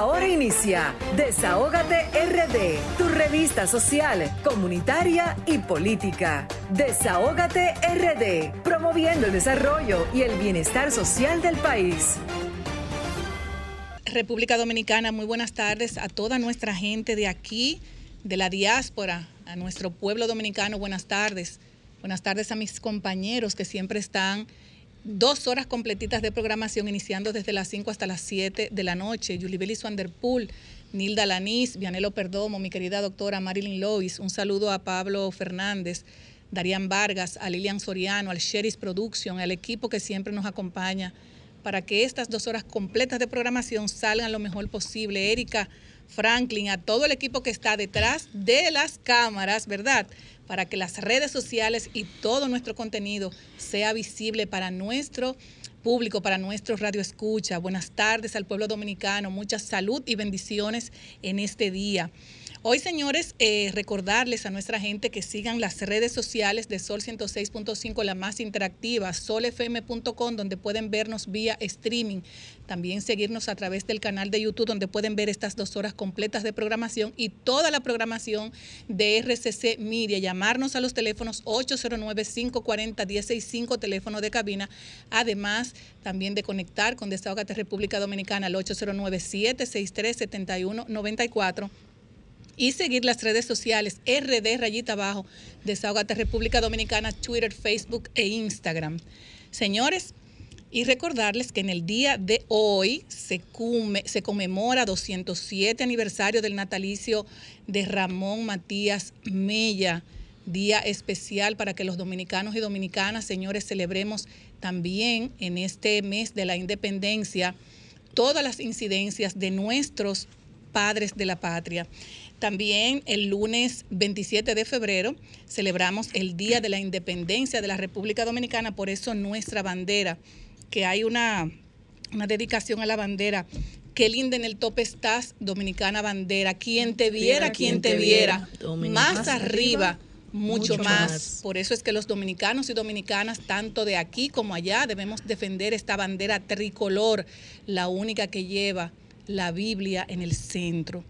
Ahora inicia Desahógate RD, tu revista social, comunitaria y política. Desahógate RD, promoviendo el desarrollo y el bienestar social del país. República Dominicana, muy buenas tardes a toda nuestra gente de aquí, de la diáspora, a nuestro pueblo dominicano, buenas tardes. Buenas tardes a mis compañeros que siempre están dos horas completitas de programación, iniciando desde las 5 hasta las 7 de la noche. Yulibeli Swanderpool, Nilda Lanís, Vianelo Perdomo, mi querida doctora Marilyn Lois, un saludo a Pablo Fernández, Darían Vargas, a Lilian Soriano, al Sheris Production, al equipo que siempre nos acompaña para que estas dos horas completas de programación salgan lo mejor posible. Erika Franklin, a todo el equipo que está detrás de las cámaras, ¿verdad? Para que las redes sociales y todo nuestro contenido sea visible para nuestro público, para nuestro radio escucha. Buenas tardes al pueblo dominicano, mucha salud y bendiciones en este día. Hoy, señores, eh, recordarles a nuestra gente que sigan las redes sociales de Sol 106.5, la más interactiva, solfm.com, donde pueden vernos vía streaming. También seguirnos a través del canal de YouTube, donde pueden ver estas dos horas completas de programación y toda la programación de RCC Media. Llamarnos a los teléfonos 809-540-165, teléfono de cabina. Además, también de conectar con Desahogate República Dominicana al 809-763-7194 y seguir las redes sociales RD Rayita Abajo, Desahogate República Dominicana, Twitter, Facebook e Instagram. Señores, y recordarles que en el día de hoy se, se conmemora 207 aniversario del natalicio de Ramón Matías Mella, día especial para que los dominicanos y dominicanas, señores, celebremos también en este mes de la independencia todas las incidencias de nuestros padres de la patria. También el lunes 27 de febrero celebramos el Día de la Independencia de la República Dominicana, por eso nuestra bandera, que hay una, dedicación a la bandera. Qué linda en el tope estás, Dominicana Bandera. Quien te viera, quien te viera. Más arriba mucho, más. Por eso es que los dominicanos y dominicanas, tanto de aquí como allá, debemos defender esta bandera tricolor, la única que lleva la Biblia en el centro.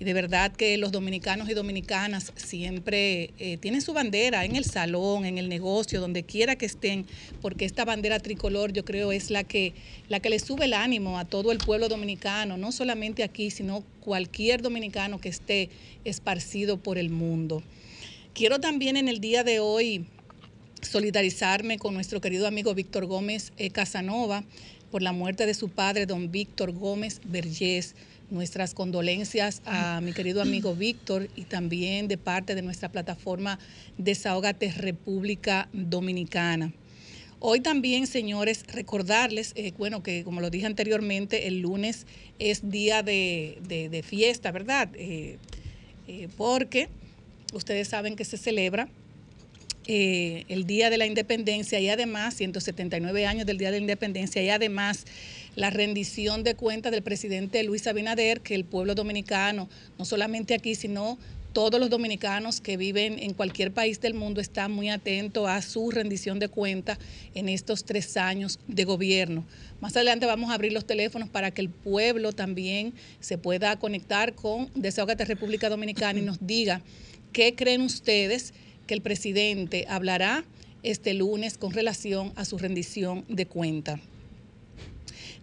Y de verdad que los dominicanos y dominicanas siempre eh, tienen su bandera en el salón, en el negocio, donde quiera que estén, porque esta bandera tricolor yo creo es la que, la que le sube el ánimo a todo el pueblo dominicano, no solamente aquí, sino cualquier dominicano que esté esparcido por el mundo. Quiero también en el día de hoy solidarizarme con nuestro querido amigo Víctor Gómez eh, Casanova por la muerte de su padre, don Víctor Gómez Vergés nuestras condolencias a mi querido amigo Víctor y también de parte de nuestra plataforma Desahogate República Dominicana. Hoy también, señores, recordarles, eh, bueno, que como lo dije anteriormente, el lunes es día de, fiesta, ¿verdad? Eh, eh, porque ustedes saben que se celebra el Día de la Independencia y además, 179 años del Día de la Independencia y además la rendición de cuentas del presidente Luis Abinader, que el pueblo dominicano, no solamente aquí, sino todos los dominicanos que viven en cualquier país del mundo están muy atentos a su rendición de cuentas en estos tres años de gobierno. Más adelante vamos a abrir los teléfonos para que el pueblo también se pueda conectar con Desahogate República Dominicana y nos diga qué creen ustedes que el presidente hablará este lunes con relación a su rendición de cuentas.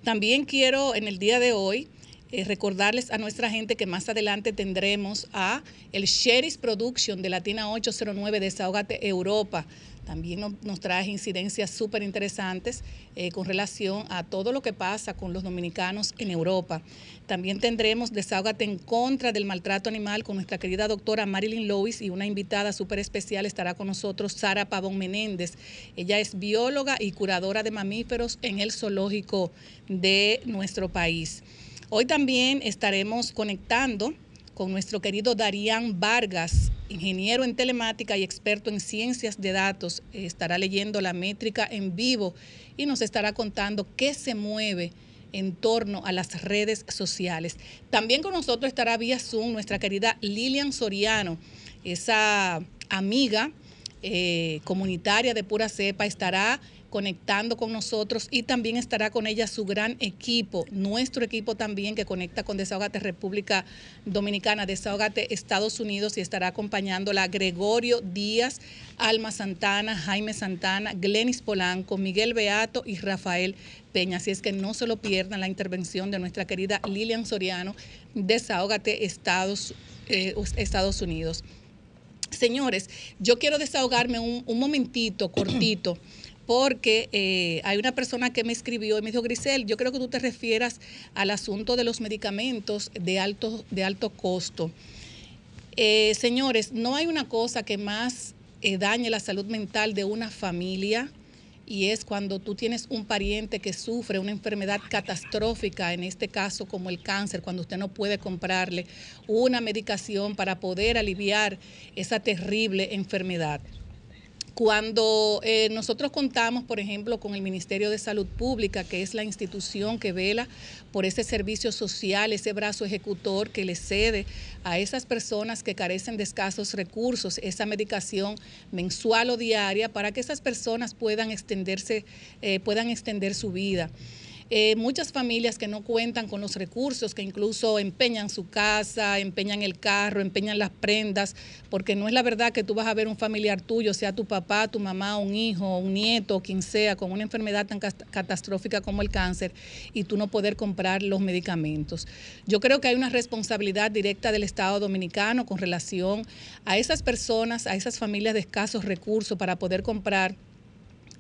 También quiero en el día de hoy eh, recordarles a nuestra gente que más adelante tendremos a el Sheris Production de Latina 809 de Desahogate Europa. También nos, trae incidencias súper interesantes eh, con relación a todo lo que pasa con los dominicanos en Europa. También tendremos Desahógate en contra del maltrato animal con nuestra querida doctora Marilyn Lois y una invitada súper especial estará con nosotros, Sara Pavón Menéndez. Ella es bióloga y curadora de mamíferos en el zoológico de nuestro país. Hoy también estaremos conectando con nuestro querido Darían Vargas, ingeniero en telemática y experto en ciencias de datos. Estará leyendo la métrica en vivo y nos estará contando qué se mueve en torno a las redes sociales. También con nosotros estará vía Zoom nuestra querida Lilian Soriano, esa amiga eh, comunitaria de pura cepa, estará conectando con nosotros y también estará con ella su gran equipo, nuestro equipo también que conecta con Desahogate República Dominicana, Desahogate Estados Unidos y estará acompañándola Gregorio Díaz, Alma Santana, Jaime Santana, Glenis Polanco, Miguel Beato y Rafael Peña. Así es que no se lo pierdan la intervención de nuestra querida Lilian Soriano, Desahógate Estados, eh, Estados Unidos. Señores, yo quiero desahogarme un, momentito, cortito porque eh, hay una persona que me escribió y me dijo, Grisel, yo creo que tú te refieras al asunto de los medicamentos de alto, de alto costo. Eh, señores, no hay una cosa que más dañe la salud mental de una familia y es cuando tú tienes un pariente que sufre una enfermedad catastrófica, en este caso como el cáncer, cuando usted no puede comprarle una medicación para poder aliviar esa terrible enfermedad. Cuando eh, nosotros contamos, por ejemplo, con el Ministerio de Salud Pública, que es la institución que vela por ese servicio social, ese brazo ejecutor que le cede a esas personas que carecen de escasos recursos, esa medicación mensual o diaria para que esas personas puedan extenderse, eh, puedan extender su vida. Eh, muchas familias que no cuentan con los recursos, que incluso empeñan su casa, empeñan el carro, empeñan las prendas, porque no es la verdad que tú vas a ver un familiar tuyo, sea tu papá, tu mamá, un hijo, un nieto, quien sea, con una enfermedad tan catastrófica como el cáncer y tú no poder comprar los medicamentos. Yo creo que hay una responsabilidad directa del Estado dominicano con relación a esas personas, a esas familias de escasos recursos para poder comprar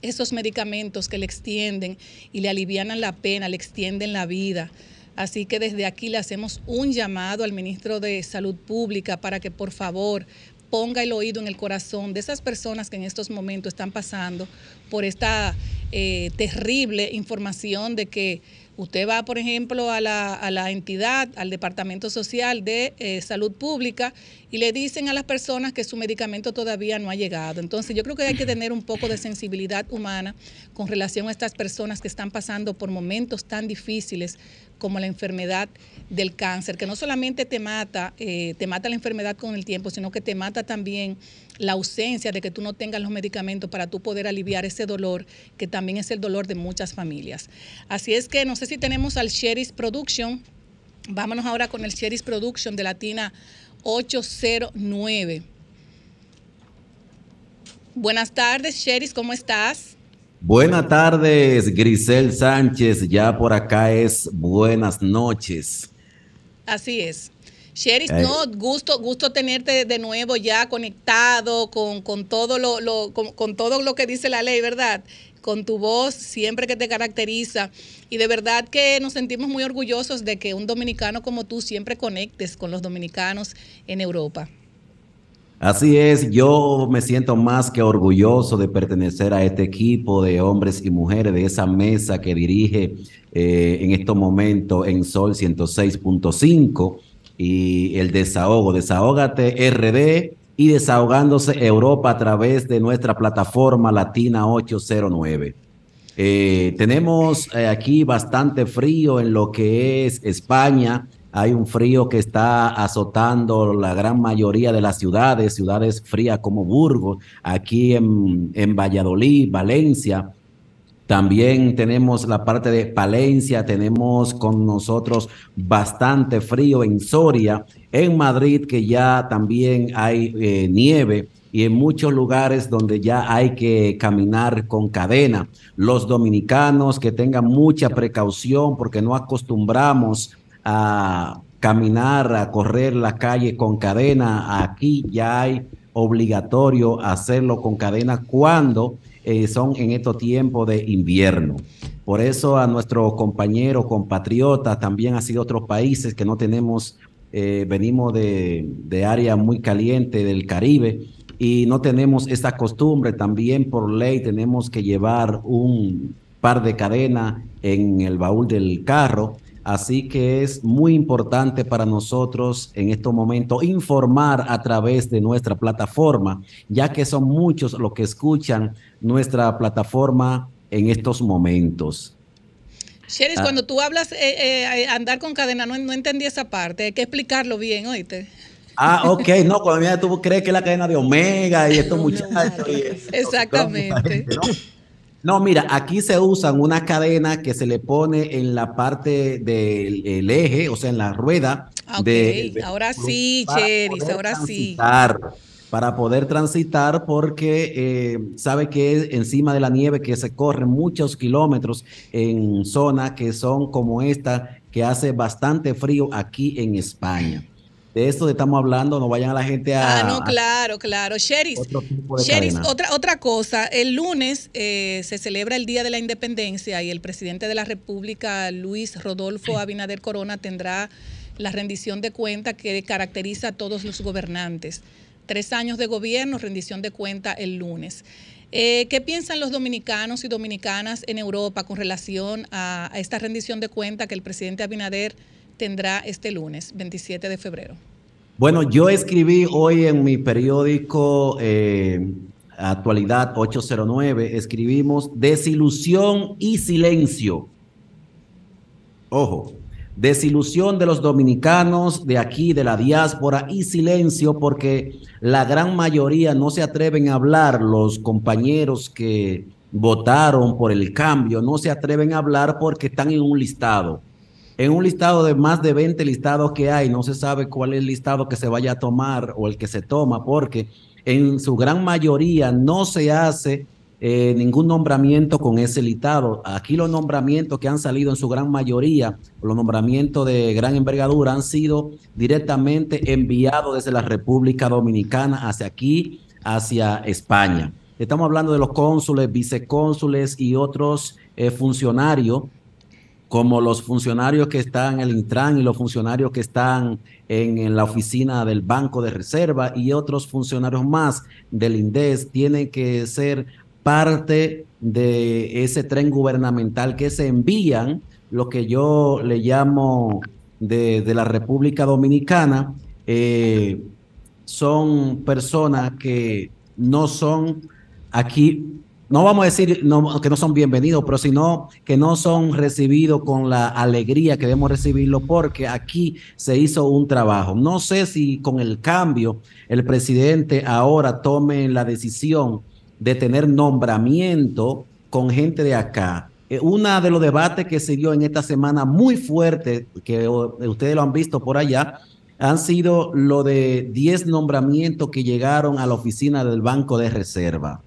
esos medicamentos que le extienden y le alivianan la pena, le extienden la vida. Así que desde aquí le hacemos un llamado al ministro de Salud Pública para que por favor ponga el oído en el corazón de esas personas que en estos momentos están pasando por esta eh, terrible información de que Usted va, por ejemplo, a la, entidad, al Departamento Social de eh, Salud Pública y le dicen a las personas que su medicamento todavía no ha llegado. Entonces, yo creo que hay que tener un poco de sensibilidad humana con relación a estas personas que están pasando por momentos tan difíciles como la enfermedad del cáncer, que no solamente te mata, eh, te mata la enfermedad con el tiempo, sino que te mata también la ausencia de que tú no tengas los medicamentos para tú poder aliviar ese dolor, que también es el dolor de muchas familias. Así es que no sé si tenemos al Sheris Production. Vámonos ahora con el Sheris Production de Latina 809. Buenas tardes, Sheris, ¿cómo estás? Buenas tardes, Grisel Sánchez. Ya por acá es buenas noches. Así es. Sheris, eh. no, gusto, gusto tenerte de nuevo ya conectado con, todo lo, con, todo lo que dice la ley, ¿verdad? Con tu voz siempre que te caracteriza. Y de verdad que nos sentimos muy orgullosos de que un dominicano como tú siempre conectes con los dominicanos en Europa. Así es, yo me siento más que orgulloso de pertenecer a este equipo de hombres y mujeres, de esa mesa que dirige eh, en estos momentos en Sol 106.5 y el desahogo, desahógate RD y desahogándose Europa a través de nuestra plataforma Latina 809. Eh, tenemos eh, aquí bastante frío en lo que es España. Hay un frío que está azotando la gran mayoría de las ciudades, ciudades frías como Burgos, aquí en, en Valladolid, Valencia, también tenemos la parte de Palencia, tenemos con nosotros bastante frío en Soria, en Madrid que ya también hay eh, nieve y en muchos lugares donde ya hay que caminar con cadena. Los dominicanos que tengan mucha precaución porque no acostumbramos a caminar, a correr la calle con cadena. Aquí ya hay obligatorio hacerlo con cadena cuando eh, son en estos tiempos de invierno. Por eso a nuestros compañeros, compatriotas, también así otros países que no tenemos, eh, venimos de, de área muy caliente del Caribe y no tenemos esta costumbre, también por ley tenemos que llevar un par de cadenas en el baúl del carro Así que es muy importante para nosotros en estos momentos informar a través de nuestra plataforma, ya que son muchos los que escuchan nuestra plataforma en estos momentos. Sheris, ah. cuando tú hablas eh, eh, andar con cadena, no, entendí esa parte, hay que explicarlo bien, oíste. Ah, ok, no, cuando tú crees que es la cadena de Omega y estos muchachos. Exactamente. No, mira, aquí se usan una cadena que se le pone en la parte del eje, o sea, en la rueda. Ah, ok, ahora sí, Cheris, ahora sí. Para poder transitar, porque eh, sabe que encima de la nieve que se corre muchos kilómetros en zonas que son como esta, que hace bastante frío aquí en España de esto estamos hablando, no vayan a la gente a... Ah, no, claro, claro. Sheris, otra, otra cosa, el lunes eh, se celebra el Día de la Independencia y el presidente de la República, Luis Rodolfo Abinader Corona, tendrá la rendición de cuenta que caracteriza a todos los gobernantes. Tres años de gobierno, rendición de cuenta el lunes. Eh, ¿Qué piensan los dominicanos y dominicanas en Europa con relación a esta rendición de cuenta que el presidente Abinader tendrá este lunes, 27 de febrero? Bueno, yo escribí hoy en mi periódico eh, Actualidad 809, escribimos desilusión y silencio. Ojo, desilusión de los dominicanos de aquí, de la diáspora y silencio porque la gran mayoría no se atreven a hablar, los compañeros que votaron por el cambio no se atreven a hablar porque están en un listado en un listado de más de 20 listados que hay, no se sabe cuál es el listado que se vaya a tomar o el que se toma, porque en su gran mayoría no se hace eh, ningún nombramiento con ese listado. Aquí los nombramientos que han salido en su gran mayoría, los nombramientos de gran envergadura, han sido directamente enviados desde la República Dominicana hacia aquí, hacia España. Estamos hablando de los cónsules, vicecónsules y otros eh, funcionarios como los funcionarios que están en el Intran y los funcionarios que están en, la oficina del Banco de Reserva y otros funcionarios más del INDES tienen que ser parte de ese tren gubernamental que se envían, lo que yo le llamo de, la República Dominicana, eh, son personas que no son aquí no vamos a decir que no son bienvenidos, pero sino que no son recibidos con la alegría que debemos recibirlo porque aquí se hizo un trabajo. No sé si con el cambio el presidente ahora tome la decisión de tener nombramiento con gente de acá. Eh, Uno de los debates que se dio en esta semana muy fuerte, que ustedes lo han visto por allá, han sido lo de 10 nombramientos que llegaron a la oficina del Banco de Reserva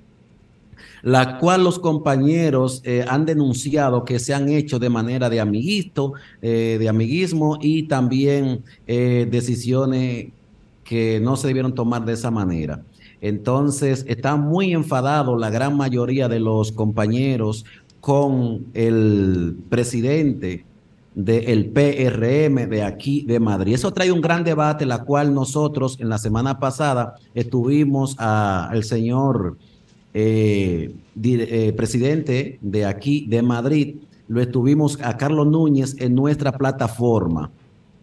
la cual los compañeros eh, han denunciado que se han hecho de manera de amiguito, eh, de amiguismo y también eh, decisiones que no se debieron tomar de esa manera. Entonces, están muy enfadados la gran mayoría de los compañeros con el presidente del PRM de aquí de Madrid. Eso trae un gran debate, la cual nosotros en la semana pasada estuvimos al señor eh, eh, presidente de aquí, de Madrid, lo estuvimos a Carlos Núñez en nuestra plataforma,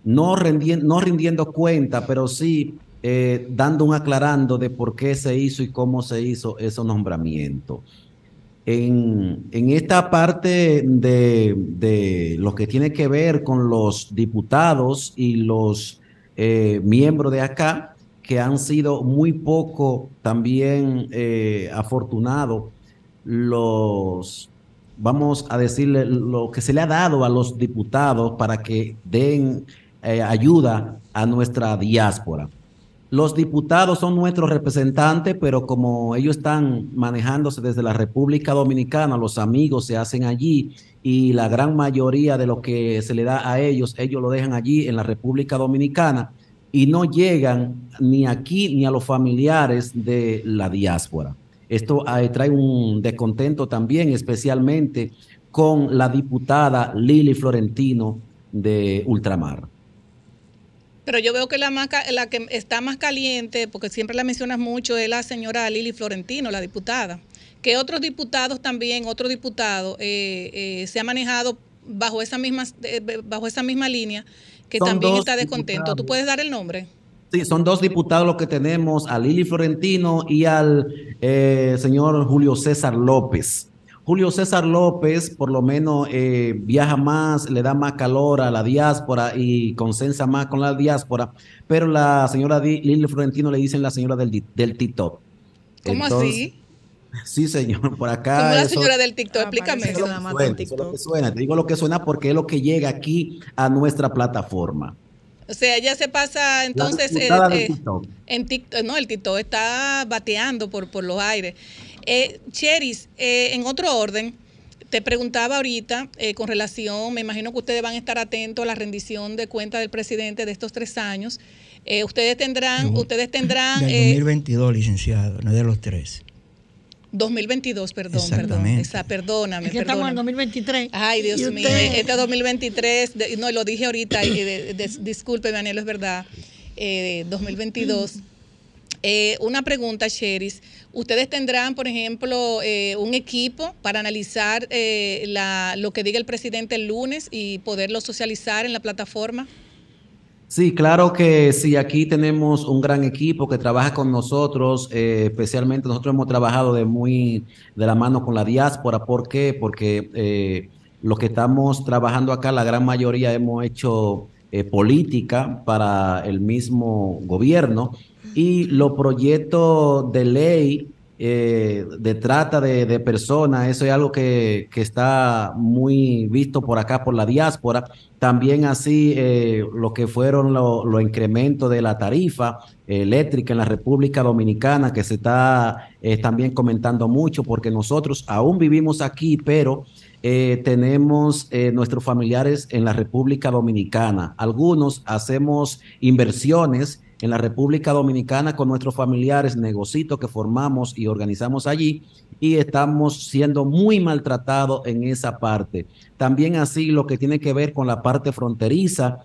no, no rindiendo cuenta, pero sí eh, dando un aclarando de por qué se hizo y cómo se hizo ese nombramiento. En, en esta parte de, de, lo que tiene que ver con los diputados y los miembros de acá, que han sido muy poco también eh, afortunados los, vamos a decirle, lo que se le ha dado a los diputados para que den eh, ayuda a nuestra diáspora. Los diputados son nuestros representantes, pero como ellos están manejándose desde la República Dominicana, los amigos se hacen allí y la gran mayoría de lo que se le da a ellos, ellos lo dejan allí en la República Dominicana y no llegan ni aquí ni a los familiares de la diáspora. Esto eh, trae un descontento también, especialmente con la diputada Lili Florentino de Ultramar. Pero yo veo que la, la que está más caliente, porque siempre la mencionas mucho, es la señora Lili Florentino, la diputada. Que otros diputados también, otro diputado, eh, eh, se ha manejado bajo esa misma, bajo esa misma línea que también está descontento. ¿Tú puedes dar el nombre? Sí, son dos diputados los que tenemos, a Lili Florentino y al eh, señor Julio César López. Julio César López por lo menos eh, viaja más, le da más calor a la diáspora y consensa más con la diáspora, pero la señora Lili Florentino le dicen la señora del, del TikTok. ¿Cómo así? Sí, señor, por acá. Como la señora del TikTok, ah, explícame eso. lo que suena, te digo lo que suena porque es lo que llega aquí a nuestra plataforma. O sea, ella se pasa entonces eh, eh, en TikTok, no, el TikTok está bateando por, por los aires. Eh, Cheris, eh, en otro orden, te preguntaba ahorita con relación, me imagino que ustedes van a estar atentos a la rendición de cuenta del presidente de estos tres años. ustedes tendrán, ustedes tendrán. Del 2022, licenciado, no de los tres. 2022, perdón, perdón. Esa, perdóname. Es que estamos en 2023. Ay, Dios mío. Este 2023, no, lo dije ahorita, disculpe, Daniel, es verdad. 2022. Eh, eh, una pregunta, Sheris. ¿Ustedes tendrán, por ejemplo, eh, un equipo para analizar la, lo que diga el presidente el lunes y poderlo socializar en la plataforma? Sí, claro que sí, aquí tenemos un gran equipo que trabaja con nosotros, eh, especialmente nosotros hemos trabajado de muy de la mano con la diáspora. ¿Por qué? Porque eh, los que estamos trabajando acá, la gran mayoría hemos hecho eh, política para el mismo gobierno y los proyectos de ley eh, de trata de, personas, eso es algo que, está muy visto por acá, por la diáspora. También así eh, lo que fueron los incrementos de la tarifa eléctrica en la República Dominicana, que se está eh, también comentando mucho, porque nosotros aún vivimos aquí, pero... tenemos nuestros familiares en la República Dominicana. Algunos hacemos inversiones en la República Dominicana con nuestros familiares, negocitos que formamos y organizamos allí y estamos siendo muy maltratados en esa parte. También así lo que tiene que ver con la parte fronteriza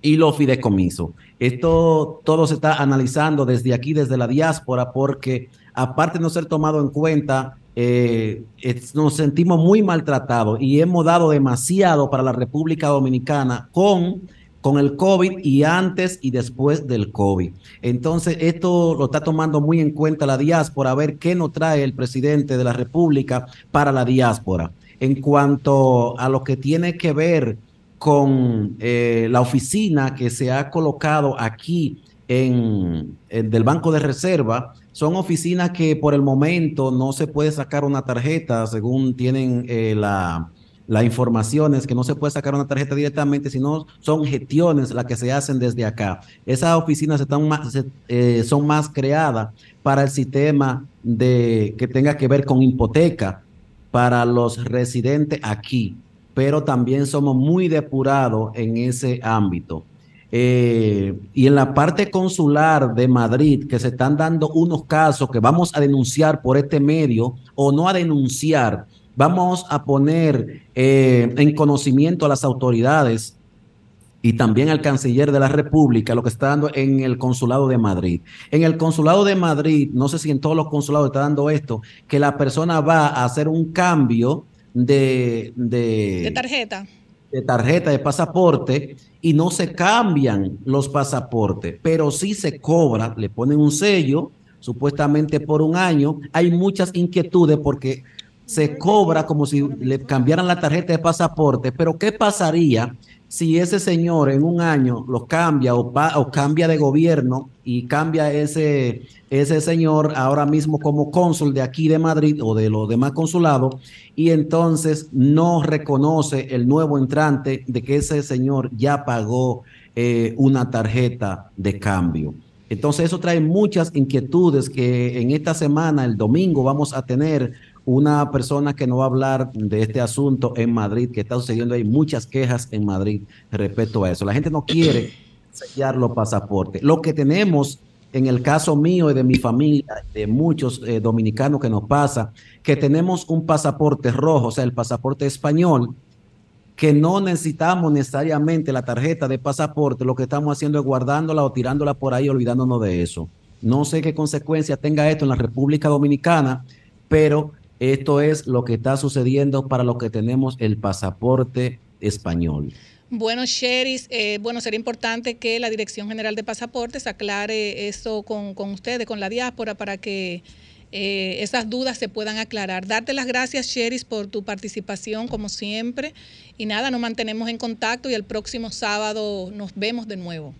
y los fideicomisos. Esto todo se está analizando desde aquí, desde la diáspora, porque aparte de no ser tomado en cuenta, eh, nos sentimos muy maltratados y hemos dado demasiado para la República Dominicana con con el COVID y antes y después del COVID. Entonces, esto lo está tomando muy en cuenta la diáspora, a ver qué nos trae el presidente de la República para la diáspora. En cuanto a lo que tiene que ver con eh, la oficina que se ha colocado aquí en, del Banco de Reserva, son oficinas que por el momento no se puede sacar una tarjeta según tienen eh, la, la información es que no se puede sacar una tarjeta directamente, sino son gestiones las que se hacen desde acá. Esas oficinas están más, eh, son más creadas para el sistema de que tenga que ver con hipoteca para los residentes aquí, pero también somos muy depurados en ese ámbito. Eh, y en la parte consular de Madrid, que se están dando unos casos que vamos a denunciar por este medio o no a denunciar, Vamos a poner eh, en conocimiento a las autoridades y también al canciller de la República lo que está dando en el consulado de Madrid. En el consulado de Madrid, no sé si en todos los consulados está dando esto, que la persona va a hacer un cambio de, de, tarjeta. De tarjeta, de pasaporte, y no se cambian los pasaportes, pero sí se cobra, le ponen un sello, supuestamente por un año. Hay muchas inquietudes porque se cobra como si le cambiaran la tarjeta de pasaporte, pero ¿qué pasaría si ese señor en un año lo cambia o, cambia de gobierno y cambia ese, ese señor ahora mismo como cónsul de aquí de Madrid o de los demás consulados y entonces no reconoce el nuevo entrante de que ese señor ya pagó eh, una tarjeta de cambio? Entonces eso trae muchas inquietudes que en esta semana, el domingo, vamos a tener una persona que no va a hablar de este asunto en Madrid, que está sucediendo hay muchas quejas en Madrid respecto a eso. La gente no quiere sellar los pasaportes. Lo que tenemos en el caso mío y de mi familia, de muchos eh, dominicanos que nos pasa, que tenemos un pasaporte rojo, o sea, el pasaporte español, que no necesitamos necesariamente la tarjeta de pasaporte, lo que estamos haciendo es guardándola o tirándola por ahí, olvidándonos de eso. No sé qué consecuencia tenga esto en la República Dominicana, pero esto es lo que está sucediendo para los que tenemos el pasaporte español. Bueno, Sheris, eh, bueno, sería importante que la Dirección General de Pasaportes aclare eso con, ustedes, con la diáspora, para que eh, esas dudas se puedan aclarar. Darte las gracias, Sheris, por tu participación, como siempre. Y nada, nos mantenemos en contacto y el próximo sábado nos vemos de nuevo.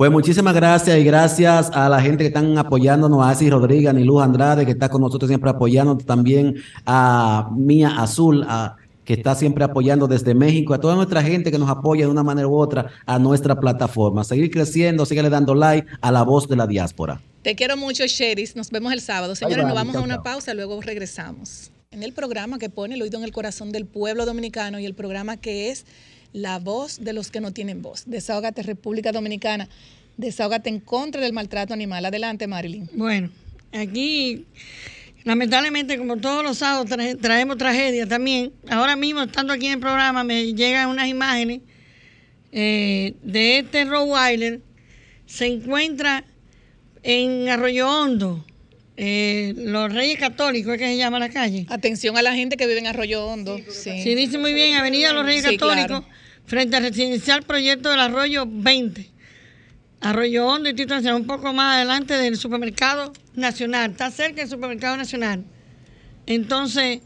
Pues muchísimas gracias y gracias a la gente que están apoyándonos, a Asi Rodríguez, a Niluz Andrade, que está con nosotros siempre apoyándonos, también a Mía Azul, a, que está siempre apoyando desde México, a toda nuestra gente que nos apoya de una manera u otra a nuestra plataforma. Seguir creciendo, síguele dando like a la voz de la diáspora. Te quiero mucho, Sheris. Nos vemos el sábado. Señores, nos vamos a una pausa, luego regresamos. En el programa que pone el oído en el corazón del pueblo dominicano y el programa que es la voz de los que no tienen voz. Desahógate República Dominicana. Desahógate en contra del maltrato animal. Adelante, Marilyn. Bueno, aquí, lamentablemente, como todos los sábados trae- traemos tragedia también. Ahora mismo, estando aquí en el programa, me llegan unas imágenes eh, de este Rottweiler. Se encuentra en Arroyo Hondo, eh, los Reyes Católicos, es que se llama la calle. Atención a la gente que vive en Arroyo Hondo. Sí. Sí, dice muy bien, Avenida Los Reyes Sí, Católicos, claro. Frente al residencial Proyecto del Arroyo 20. Arroyo Hondo, Distrito Nacional, un poco más adelante del supermercado nacional. Está cerca del supermercado nacional. Entonces,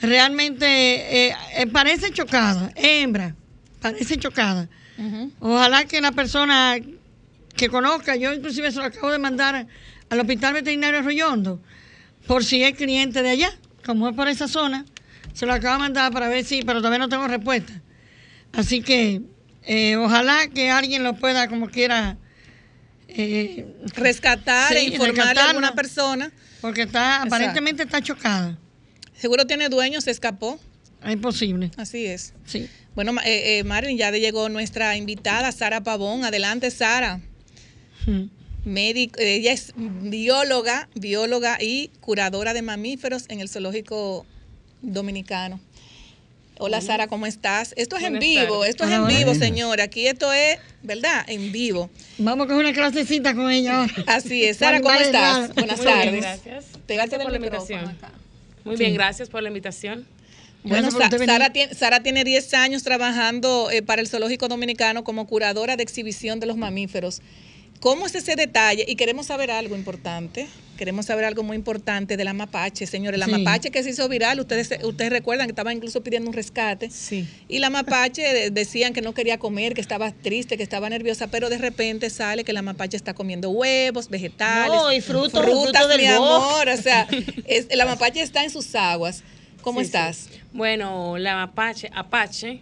realmente eh, eh, parece chocada, hembra, parece chocada. Ojalá que la persona que conozca, yo inclusive se lo acabo de mandar al Hospital Veterinario Arroyo Hondo, por si es cliente de allá, como es por esa zona, se lo acabo de mandar para ver si, pero todavía no tengo respuesta. Así que eh, ojalá que alguien lo pueda, como quiera, eh, Rescatar e Sí, informarle a alguna persona. porque está aparentemente está chocada. Seguro tiene dueño, se escapó. Es posible, Así es. sí. Bueno, eh, eh, Marilyn, ya llegó nuestra invitada, Sara Pavón. Adelante, Sara. Mm. Médico, ella es bióloga, bióloga y curadora de mamíferos en el zoológico dominicano. Hola Sara, ¿cómo estás? Esto es en vivo, tardes. esto es en Hola, vivo, señora. Aquí esto es, ¿verdad? En vivo. Vamos coger una clasecita con ella ahora. Así es. Sara, ¿cómo estás? Buenas Muy bien, tardes. gracias. Pégate Gracias por la invitación. acá. Muy bien, gracias por la invitación. Bueno, Sa-. Sara tiene, Sara tiene 10 años trabajando eh, para el Zoológico Dominicano como curadora de exhibición de los mamíferos. ¿Cómo es ese detalle? Y queremos saber algo importante. Queremos saber algo muy importante de la mapache, señores. La Sí. mapache que se hizo viral, ustedes, ustedes recuerdan que estaba incluso pidiendo un rescate. Sí. Y la mapache de- decían que no quería comer, que estaba triste, que estaba nerviosa, pero de repente sale que la mapache está comiendo huevos, vegetales, No, y frutos, frutas, frutos del mi amor. O sea, es- la mapache está en sus aguas. ¿Cómo Sí, sí. estás? Bueno, la Apache, Apache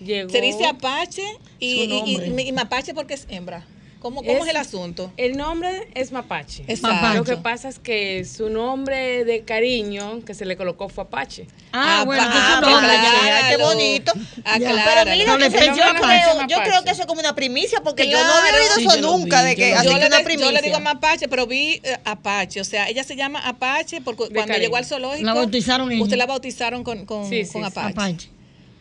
llegó. Se dice Apache y, Su y- y- nombre. y Mapache porque es hembra. ¿Cómo, cómo es, Es- el asunto? El nombre es Mapache. Exacto. Lo que pasa es que su nombre de cariño que se le colocó fue Apache. Ah, bueno, Ah, no, pues ya, claro, acláralo. qué bonito. Acláralo. Pero mira, No que yo, Mapache. creo, yo creo que eso es como una primicia, porque yo no había oído Sí, eso nunca, vi, de que yo lo así yo, que le, una primicia. yo le digo Mapache, pero vi eh, Apache. O sea, ella se llama Apache porque cuando cariño. llegó al zoológico. La bautizaron ella. Usted la bautizaron con, con, Sí, con sí. Apache. Apache.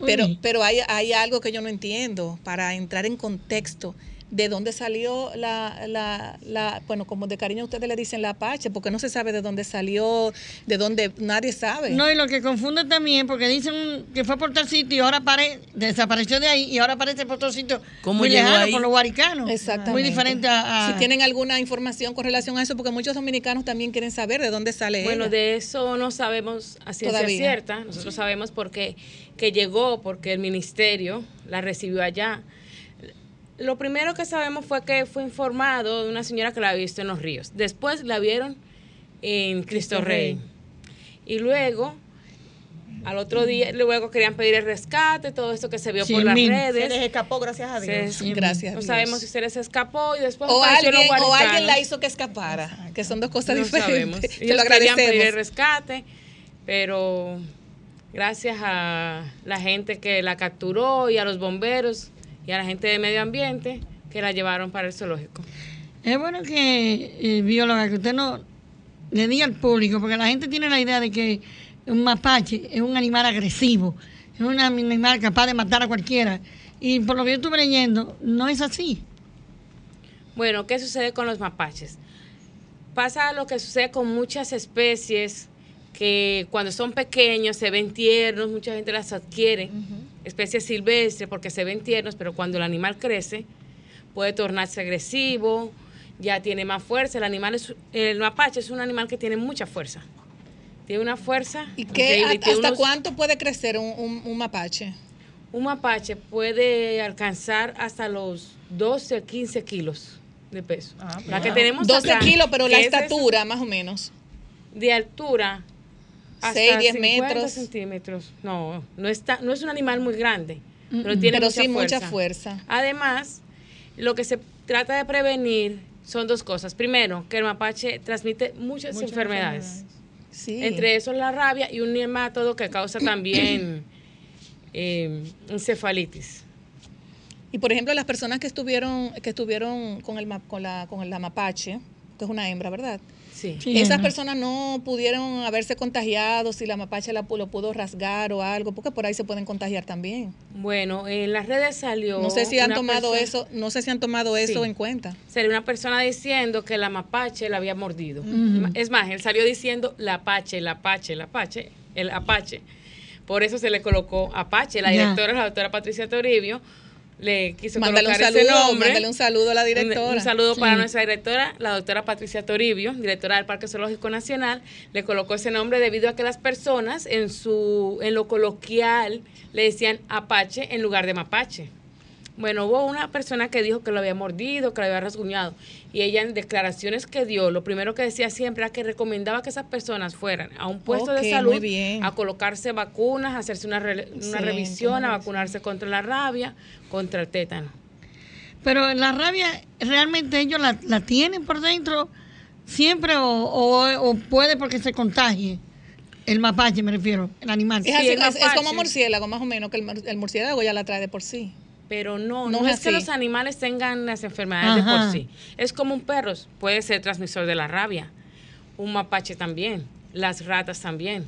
Pero, pero hay, hay algo que yo no entiendo para entrar en contexto. ¿De dónde salió la, la, la, bueno, como de cariño ustedes le dicen la Apache? Porque no se sabe de dónde salió, de dónde nadie sabe. No, y lo que confunde también, porque dicen que fue por tal sitio y ahora apare- desapareció de ahí y ahora aparece por otro sitio ¿Cómo muy llegó lejano, ahí? por los guaricanos. Exactamente. Muy diferente a... a- Si tienen alguna información con relación a eso, porque muchos dominicanos también quieren saber de dónde sale Bueno, ella. de eso no sabemos a ciencia Todavía. cierta. Nosotros sabemos porque que llegó, porque el ministerio la recibió allá. Lo primero que sabemos fue que fue informado de una señora que la había visto en los ríos. Después la vieron en Cristo Rey. Y luego, al otro día, luego querían pedir el rescate, todo esto que se vio por las mil. Se les redes. escapó, gracias a Dios. Se- Gracias. a no Dios. sabemos si se les escapó y después o alguien, los o alguien guaricanos. la hizo que escapara, que son dos cosas no diferentes. sabemos. Te lo querían pedir el agradecemos. rescate, pero gracias a la gente que la capturó y a los bomberos y a la gente de medio ambiente que la llevaron para el zoológico. Es bueno que, eh, bióloga, que usted no le diga al público, porque la gente tiene la idea de que un mapache es un animal agresivo, es un animal capaz de matar a cualquiera. Y por lo que yo estuve leyendo, no es así. Bueno, ¿qué sucede con los mapaches? Pasa lo que sucede con muchas especies que cuando son pequeños se ven tiernos, mucha gente las adquiere, especies silvestres porque se ven tiernos, pero cuando el animal crece puede tornarse agresivo, ya tiene más fuerza. El animal es, el mapache es un animal que tiene mucha fuerza. Tiene una fuerza. ¿Y qué, increíble, hasta unos- cuánto puede crecer un, un- un mapache? Un mapache puede alcanzar hasta los 12 a 15 kilos. de peso. Ah, la que tenemos 12 acá, kilos, pero la es estatura, más o menos. de altura 6, 10 50 metros. centímetros. No, no está, no es un animal muy grande, pero tiene Pero mucha sí, fuerza. mucha fuerza. Además, lo que se trata de prevenir son dos cosas. Primero, que el mapache transmite muchas, Muchas enfermedades. enfermedades. Sí. Entre esos la rabia y un nemátodo que causa también eh, encefalitis. Y por ejemplo, las personas que estuvieron que estuvieron con el con la con la mapache, que es una hembra, ¿verdad? Sí. Sí, Esas personas no pudieron haberse contagiado si la mapache la, lo pudo rasgar o algo, porque por ahí se pueden contagiar también. Bueno, en las redes salió. No sé si han tomado persona- eso, no sé si han tomado eso Sí. en cuenta. Salió una persona diciendo que la mapache la había mordido. Es más, él salió diciendo la apache, la apache, la apache, el apache. Por eso se le colocó apache. La directora, la doctora Patricia Toribio, le quiso Mándale un colocar ese saludo, nombre. mándale un saludo a la Un- directora. Un, saludo para nuestra directora, la doctora Patricia Toribio, directora del Parque Zoológico Nacional. Le colocó ese nombre debido a que las personas en su en lo coloquial le decían apache en lugar de mapache. Bueno, hubo una persona que dijo que lo había mordido, que lo había rasguñado. Y ella en declaraciones que dio, lo primero que decía siempre era que recomendaba que esas personas fueran a un puesto de salud bien. a colocarse vacunas, a hacerse una, re- una revisión, a vacunarse contra la rabia, contra el tétano. Pero la rabia, ¿realmente ellos la, la tienen por dentro siempre o, o- o puede porque se contagie? El mapache, me refiero, el animal. Es, Sí, así, el es, es como murciélago, más o menos, que el, el murciélago ya la trae de por sí. Pero no, No no, es es que los animales tengan las enfermedades de por sí. Es como un perro, puede ser transmisor de la rabia. Un mapache también. Las ratas también.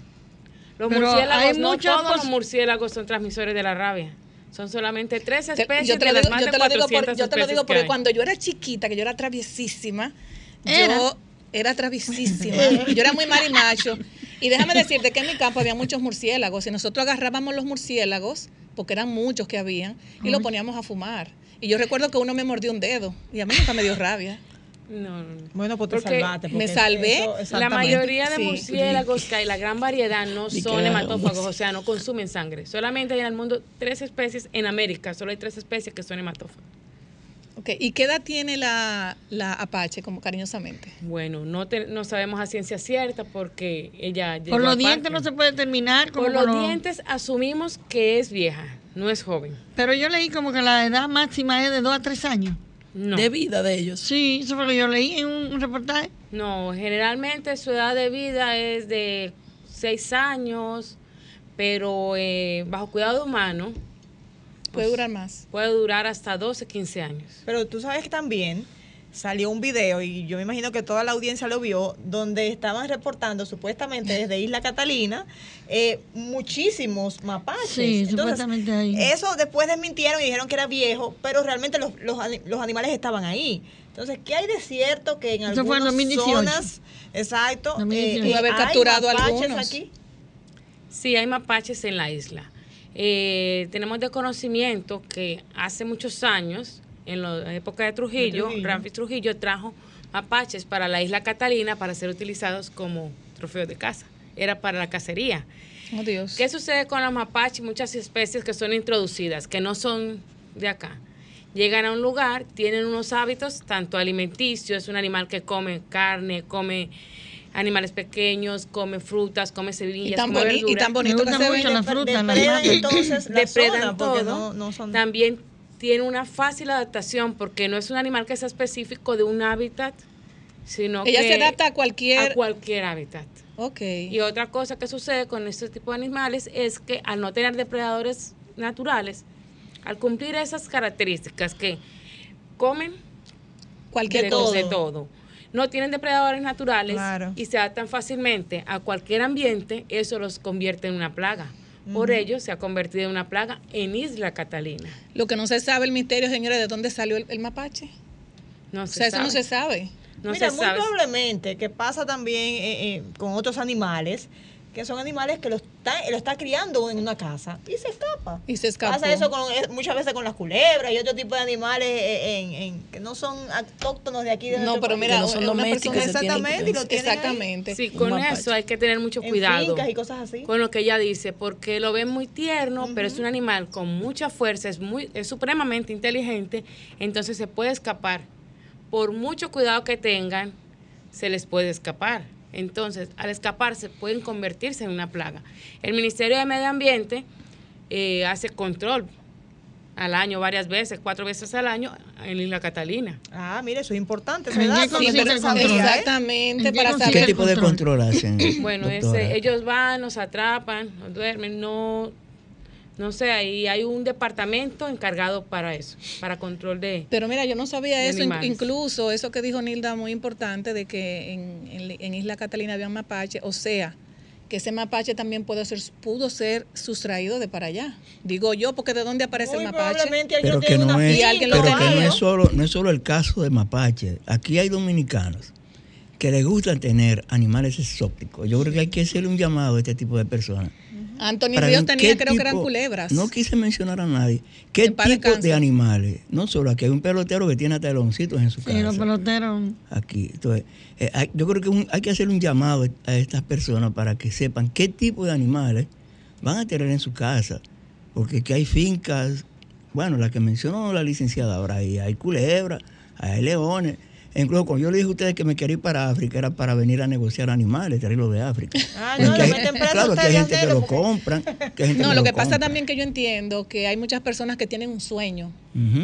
Los Pero murciélagos, no todos los murciélagos son transmisores de la rabia. Son solamente tres especies yo te de las digo, más yo de te lo digo, 400 por- yo te lo digo que porque cuando yo era chiquita, que yo era traviesísima, Era. yo era traviesísima. yo era muy marimacho. Y déjame decirte que en mi campo había muchos murciélagos y nosotros agarrábamos los murciélagos, porque eran muchos que habían, y los poníamos a fumar. Y yo recuerdo que uno me mordió un dedo y a mí nunca me dio rabia. No, no, no. Bueno, pues te Porque salvaste. me porque salvé. eso- La mayoría de Sí. murciélagos que hay, la gran variedad, no son hematófagos, o sea, no consumen sangre. Solamente hay en el mundo tres especies, en América solo hay tres especies que son hematófagos. Ok, ¿Y qué edad tiene la, la Apache, como cariñosamente? Bueno, no, te- no sabemos a ciencia cierta porque ella... Por los dientes no se puede terminar. Como Por los dientes asumimos que es vieja, no es joven. Pero yo leí como que la edad máxima es de 2 a 3 años. No, De vida de ellos. Sí, eso fue lo que yo leí en un, un reportaje. no, generalmente su edad de vida es de seis años, pero eh, bajo cuidado humano Puede durar más. puede durar hasta 12, 15 años. Pero tú sabes que también salió un video, y yo me imagino que toda la audiencia lo vio, donde estaban reportando supuestamente desde Isla Catalina eh, muchísimos mapaches. Sí, supuestamente ahí. Eso después desmintieron y dijeron que era viejo, pero realmente los, los, los animales estaban ahí. Entonces, ¿qué hay de cierto que en Eso fue en algunas 2018. zonas, exacto, 2018. eh, haber hay capturado mapaches algunos. aquí? Sí, hay mapaches en la isla. Eh, tenemos de conocimiento que hace muchos años, en la época de Trujillo. Ramfis Trujillo trajo mapaches para la isla Catalina para ser utilizados como trofeos de caza. Era para la cacería. Oh, Dios. ¿Qué sucede con los mapaches? Muchas especies que son introducidas, que no son de acá. Llegan a un lugar, tienen unos hábitos, tanto alimenticios, es un animal que come carne, come animales pequeños, come frutas, come Y semillas, tan, come boni- y verduras. tan bonito que se mucho ve. la fruta, la Depredan entonces la depredan zona, todo. no, no son... También tiene una fácil adaptación porque no es un animal que sea específico de un hábitat, sino Ella que se adapta a cualquier... a cualquier hábitat. Ok. Y otra cosa que sucede con este tipo de animales es que al no tener depredadores naturales, al cumplir esas características que comen cualquier de, cosa. de todo, no tienen depredadores naturales Claro. y se adaptan fácilmente a cualquier ambiente, eso los convierte en una plaga. Por ello se ha convertido en una plaga en Isla Catalina. Lo que no se sabe el misterio, señores, de dónde salió el, el mapache. No O se sea, eso no sabe. se sabe. No Mira, se muy sabe. probablemente que pasa también eh, eh, con otros animales, que son animales que lo está, lo está criando en una casa y se escapa. Y se escapó. Pasa eso con, eh, muchas veces con las culebras y otro tipo de animales eh, en, en- que no son autóctonos de aquí de No, pero país. mira, Que no son que Exactamente, y lo ahí Exactamente. Sí, Un con mapache. eso hay que tener mucho en cuidado. fincas y cosas así. con lo que ella dice, porque lo ven muy tierno, pero es un animal con mucha fuerza, es muy, es supremamente inteligente, entonces se puede escapar por mucho cuidado que tengan, se les puede escapar. Entonces, al escaparse, pueden convertirse en una plaga. El Ministerio de Medio Ambiente eh, hace control al año varias veces, cuatro veces al año en Isla Catalina. Ah, mire, eso es importante. ¿En qué consiste el control? Exactamente, ¿En qué para consiste ¿Qué saber. tipo de control. hacen? Bueno, ese, ellos van, nos atrapan, nos duermen, no, no sé, ahí hay un departamento encargado para eso, para control de... Pero mira, yo no sabía eso, animales. incluso eso que dijo Nilda, muy importante, de que en, en- en Isla Catalina había un mapache, o sea, que ese mapache también pudo ser, pudo ser sustraído de para allá. Digo yo, porque ¿de dónde aparece Muy el mapache? probablemente Pero que no es, pero que no es solo, no es solo el caso de mapache. Aquí hay dominicanos que les gusta tener animales exóticos. Yo creo que hay que hacerle un llamado a este tipo de personas. Anthony Ríos tenía, creo que eran culebras. No quise mencionar a nadie. ¿Qué En tipo de animales? No solo aquí hay un pelotero que tiene teloncitos en su Sí, los casa. peloteros. Aquí. Entonces, eh, hay- yo creo que un- hay que hacerle un llamado a estas personas para que sepan qué tipo de animales van a tener en su casa. Porque aquí hay fincas, bueno, la que mencionó la licenciada ahora, ahí hay culebras, hay leones. E incluso cuando yo le dije a ustedes que me quería ir para África, era para venir a negociar animales, traerlos de África. Ah, Porque no, hay- meten preso a claro, que hay ustedes, gente que lo compran. que hay gente No, que lo que pasa compra. también que yo entiendo que hay muchas personas que tienen un sueño.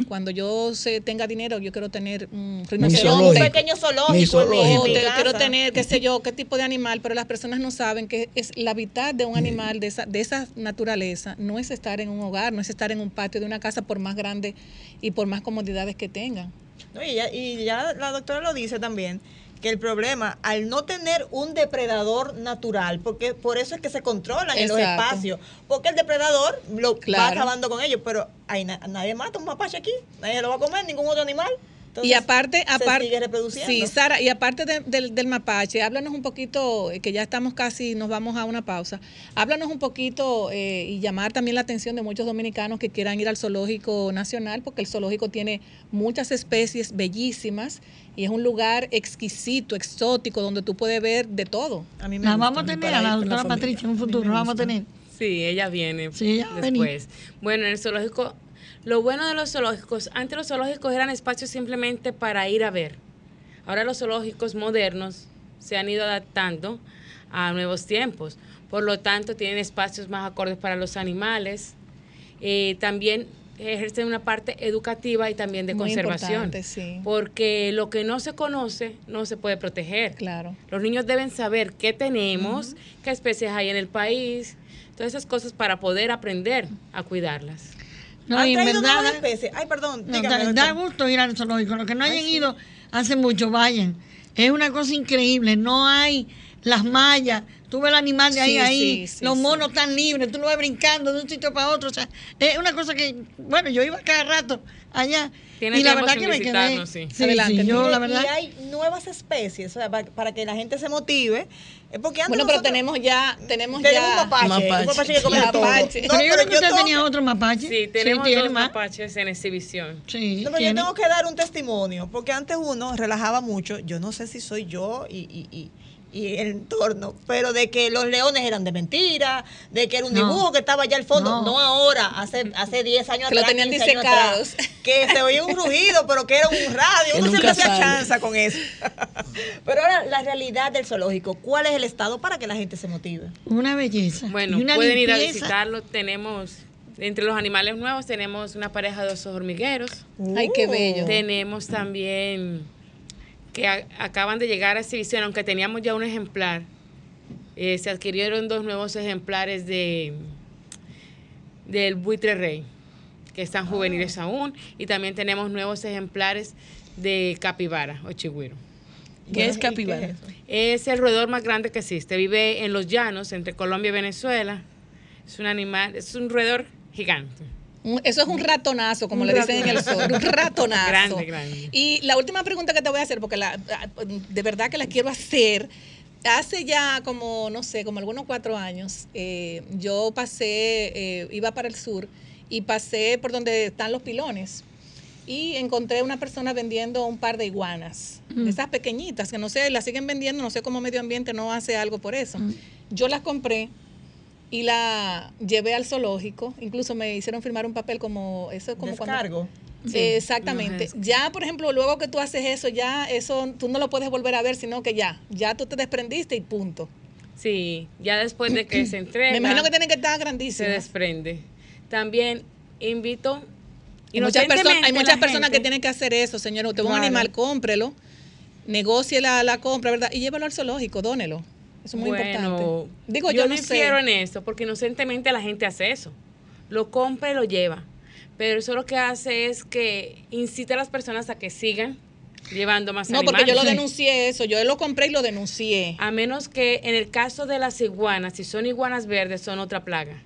Cuando yo se, tenga dinero, yo quiero tener un un pequeño zoológico. O mi te- quiero tener, qué sé yo, qué tipo de animal, pero las personas no saben que es el hábitat de un animal de esa, de esa naturaleza no es estar en un hogar, no es estar en un patio de una casa por más grande y por más comodidades que tengan. No, y, ya, y ya la doctora lo dice también, que el problema, al no tener un depredador natural, porque por eso es que se controlan en los Exacto. espacios, porque el depredador lo va acabando con ellos, pero hay na- nadie mata un mapache aquí, nadie lo va a comer, ningún otro animal. Entonces, y aparte, se aparte, sí, Sara, y aparte de- del, del mapache, háblanos un poquito, eh, que ya estamos casi, nos vamos a una pausa. Háblanos un poquito eh, y llamar también la atención de muchos dominicanos que quieran ir al zoológico nacional, porque el zoológico tiene muchas especies bellísimas y es un lugar exquisito, exótico, donde tú puedes ver de todo. a mí me La gusta, vamos a tener a la doctora. Patricia en un futuro, la vamos a tener. Sí, ella viene Sí, ella después. Bueno, en el zoológico, lo bueno de los zoológicos, antes los zoológicos eran espacios simplemente para ir a ver. Ahora los zoológicos modernos se han ido adaptando a nuevos tiempos. Por lo tanto, tienen espacios más acordes para los animales. Eh, también ejercen una parte educativa y también de Muy conservación. importante, sí. Porque lo que no se conoce no se puede proteger. Claro. Los niños deben saber qué tenemos, qué especies hay en el país, todas esas cosas para poder aprender a cuidarlas. No, ¿Han traído verdad, nuevas especies? Ay, perdón, no, dígame, da, gusto ir al zoológico. Los que no Ay, hayan ido hace mucho, vayan. Es una cosa increíble. No hay las mallas. Tú ves el animal de ahí Sí, ahí, sí, sí, los monos tan libres, tú lo ves brincando de un sitio para otro. O sea, es una cosa que, bueno, yo iba cada rato allá. Tiene y la verdad que me quedé. sí. Sí, Adelante, sí, yo la verdad. Y hay nuevas especies, o sea, para, para que la gente se motive. Es porque antes Bueno, pero tenemos ya, tenemos tenemos ya un mapache, Mapache. un mapache que come mapache. No, pero yo creo que usted tenía otro mapache. Sí, tenemos dos mapaches en exhibición. Sí, No, pero yo tiene. tengo que dar un testimonio, porque antes uno relajaba mucho, yo no sé si soy yo y, y, y, y el entorno, pero de que los leones eran de mentira, de que era un No. dibujo que estaba allá al fondo, No. no, ahora, hace, hace 10 años Que lo atrás, tenían 15 años atrás, disecados. que se oía un rugido, pero que era un radio, Que uno siempre nunca hacía sale. chanza con eso. pero ahora, la realidad del zoológico, ¿cuál es el estado para que la gente se motive? Una belleza. Bueno, una pueden ir a visitarlo. Tenemos, entre los animales nuevos, tenemos una pareja de osos hormigueros. Ay, qué bello. Tenemos también que a- acaban de llegar a exhibición, aunque teníamos ya un ejemplar. eh, se adquirieron dos nuevos ejemplares de del buitre rey, que están juveniles aún, y también tenemos nuevos ejemplares de capibara o chigüiro. Bueno, es ¿y capibara? es? Es el roedor más grande que existe. Vive en los llanos entre Colombia y Venezuela. Es un animal, es un roedor gigante. Eso es un ratonazo, como Un le dicen en el sur, un ratonazo. Grande, grande. Y la última pregunta que te voy a hacer, porque la, de verdad que la quiero hacer, hace ya como, no sé, como algunos cuatro años, eh, yo pasé, eh, iba para el sur y pasé por donde están los pilones y encontré una persona vendiendo un par de iguanas, de esas pequeñitas, que no sé, las siguen vendiendo, no sé cómo medio ambiente no hace algo por eso. Yo las compré y la llevé al zoológico, incluso me hicieron firmar un papel como eso es como cuando- Descargo. Eh, exactamente. Ya, por ejemplo, luego que tú haces eso, ya eso tú no lo puedes volver a ver, sino que ya, ya tú te desprendiste y punto. Sí, ya después de que se entrega. Me imagino que tienen que estar se grandísimas. desprende. También invito. Hay muchas, personas, hay muchas personas que tienen que hacer eso, señor. Usted ve un Claro. animal, cómprelo, negocie la, la compra, ¿verdad? Y llévalo al zoológico, dónelo. Eso es muy Bueno, importante. Digo, yo, yo, no sé. en esto, porque inocentemente la gente hace eso. Lo compra y lo lleva. Pero eso lo que hace es que incita a las personas a que sigan llevando más No, porque yo lo denuncié eso. Yo lo compré y lo denuncié. A menos que en el caso de las iguanas, si son iguanas verdes, son otra plaga.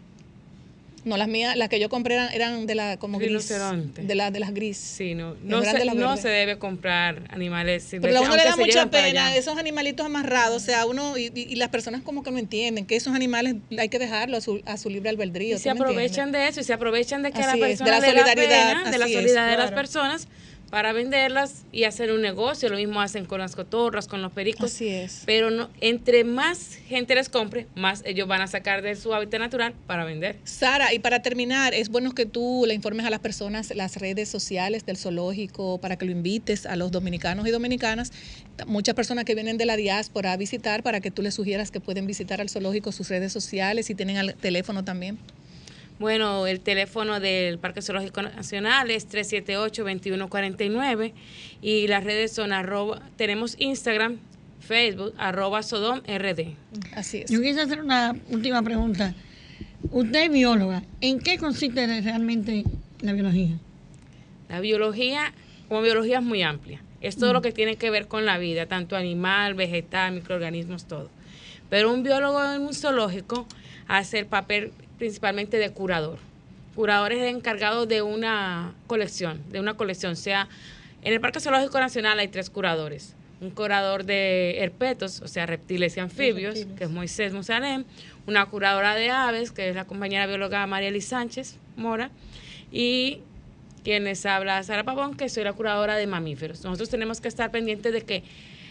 No, las mías, las que yo compré eran, eran de la como gris. De, la, de las gris. Sí, no, no, de se, no se debe comprar animales silvestres, a uno le da mucha pena esos animalitos amarrados, o sea, uno y, y- las personas como que no entienden que esos animales hay que dejarlos a su, a su libre albedrío. Y se ¿tú me aprovechan de eso y se aprovechan de que Así la es, de persona le da solidaridad, pena, de la es, solidaridad de las claro. personas para venderlas y hacer un negocio. Lo mismo hacen con las cotorras, con los pericos. Así es. Pero no, entre más gente les compre, más ellos van a sacar de su hábitat natural para vender. Sara, y para terminar, es bueno que tú le informes a las personas las redes sociales del zoológico para que lo invites a los dominicanos y dominicanas, muchas personas que vienen de la diáspora a visitar para que tú les sugieras que pueden visitar al zoológico sus redes sociales y tienen el teléfono también. Bueno, el teléfono del Parque Zoológico Nacional es 378-2149 y las redes son arroba, tenemos Instagram, Facebook, arroba Sodom RD. Así es. Yo quise hacer una última pregunta. Usted es bióloga. ¿En qué consiste realmente la biología? La biología, como biología es muy amplia. Es todo lo que tiene que ver con la vida, tanto animal, vegetal, microorganismos, todo. Pero un biólogo en un zoológico hace el papel principalmente de curador. Curador es el encargado de una colección, de una colección. O sea, en el Parque Zoológico Nacional hay tres curadores. Un curador de herpetos, o sea, reptiles y anfibios, que es Moisés Musalem. Una curadora de aves, que es la compañera bióloga María Sánchez Mora. Y quienes habla Sara Pavón, que soy la curadora de mamíferos. Nosotros tenemos que estar pendientes de que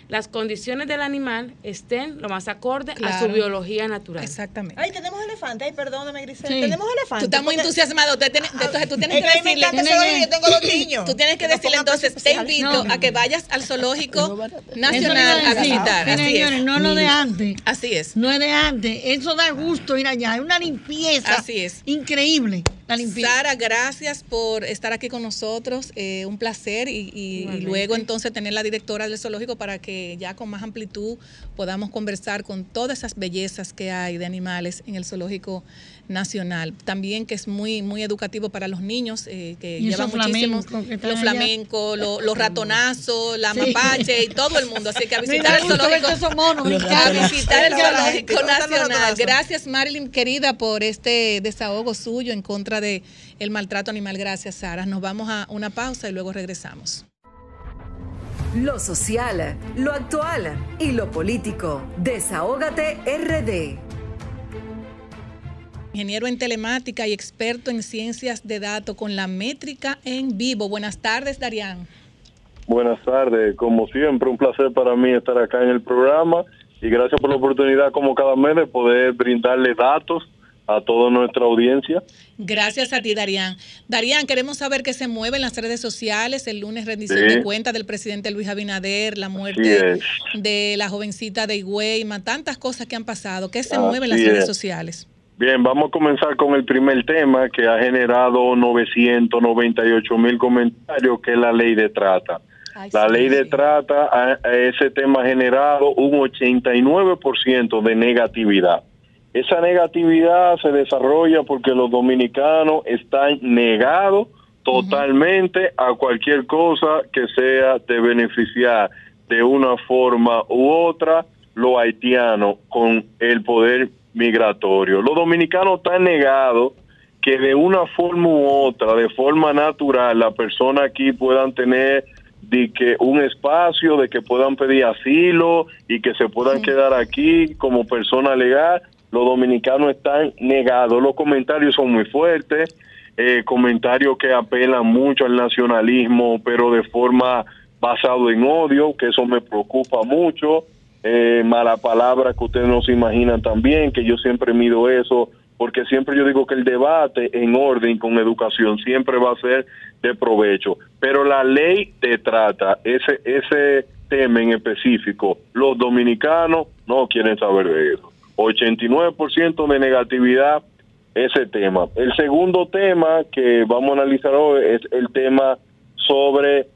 las condiciones del animal estén lo más acorde a su biología natural. Exactamente. Ay, tenemos elefante. Ay, perdóname, Grisel. Sí. Tenemos elefante. Tú estás muy entusiasmado. Usted tiene- entonces tú tienes Es que que me decirle. yo tengo dos niños. Tú tienes que nos decirle entonces, te invito No. a que vayas al zoológico nacional a visitar. Así señores, es. no lo de antes. Así es. No es de antes. Eso da gusto ir allá. Es una limpieza. Así es. Increíble. La. Sara, gracias por estar aquí con nosotros. eh, un placer y, y- luego entonces tener la directora del zoológico para que ya con más amplitud podamos conversar con todas esas bellezas que hay de animales en el zoológico nacional. También que es muy muy educativo para los niños eh, que Y llevan muchísimos los flamencos, lo- los ratonazos, la Sí. mapache y todo el mundo. Así que a visitar el zoológico. monos. A visitar el. Zoológico Nacional. Gracias, Marilyn, querida, por este desahogo suyo en contra de el maltrato animal. Gracias, Sara. Nos vamos a una pausa y luego regresamos. Lo social, lo actual y lo político. Desahógate RD. Ingeniero en telemática y experto en ciencias de datos con la métrica en vivo. Buenas tardes, Darían. Buenas tardes, como siempre, un placer para mí estar acá en el programa y gracias por la oportunidad, como cada mes, de poder brindarle datos a toda nuestra audiencia. Gracias a ti, Darían. Darían, queremos saber qué se mueve en las redes sociales. El lunes rendición Sí. de cuentas del presidente Luis Abinader, la muerte de la jovencita de Higüeyma, tantas cosas que han pasado. ¿Qué se Así mueve en las redes es. sociales? Bien, vamos a comenzar con el primer tema que ha generado 998 mil comentarios, que es la ley de trata. Ay, La sí, ley de trata, a- a ese tema ha generado un 89% de negatividad. Esa negatividad se desarrolla porque los dominicanos están negados totalmente a cualquier cosa que sea de beneficiar de una forma u otra los haitianos con el poder migratorio. Los dominicanos están negados que de una forma u otra, de forma natural, las personas aquí puedan tener de que un espacio, de que puedan pedir asilo y que se puedan quedar aquí como persona legal. Los dominicanos están negados. Los comentarios son muy fuertes, eh, comentarios que apelan mucho al nacionalismo, pero de forma basado en odio, que eso me preocupa mucho. Eh, mala palabra que ustedes no se imaginan también, que yo siempre mido eso porque siempre yo digo que el debate en orden con educación siempre va a ser de provecho, pero la ley te trata ese ese tema en específico. Los dominicanos no quieren saber de eso. 89% de negatividad ese tema. El segundo tema que vamos a analizar hoy es el tema sobre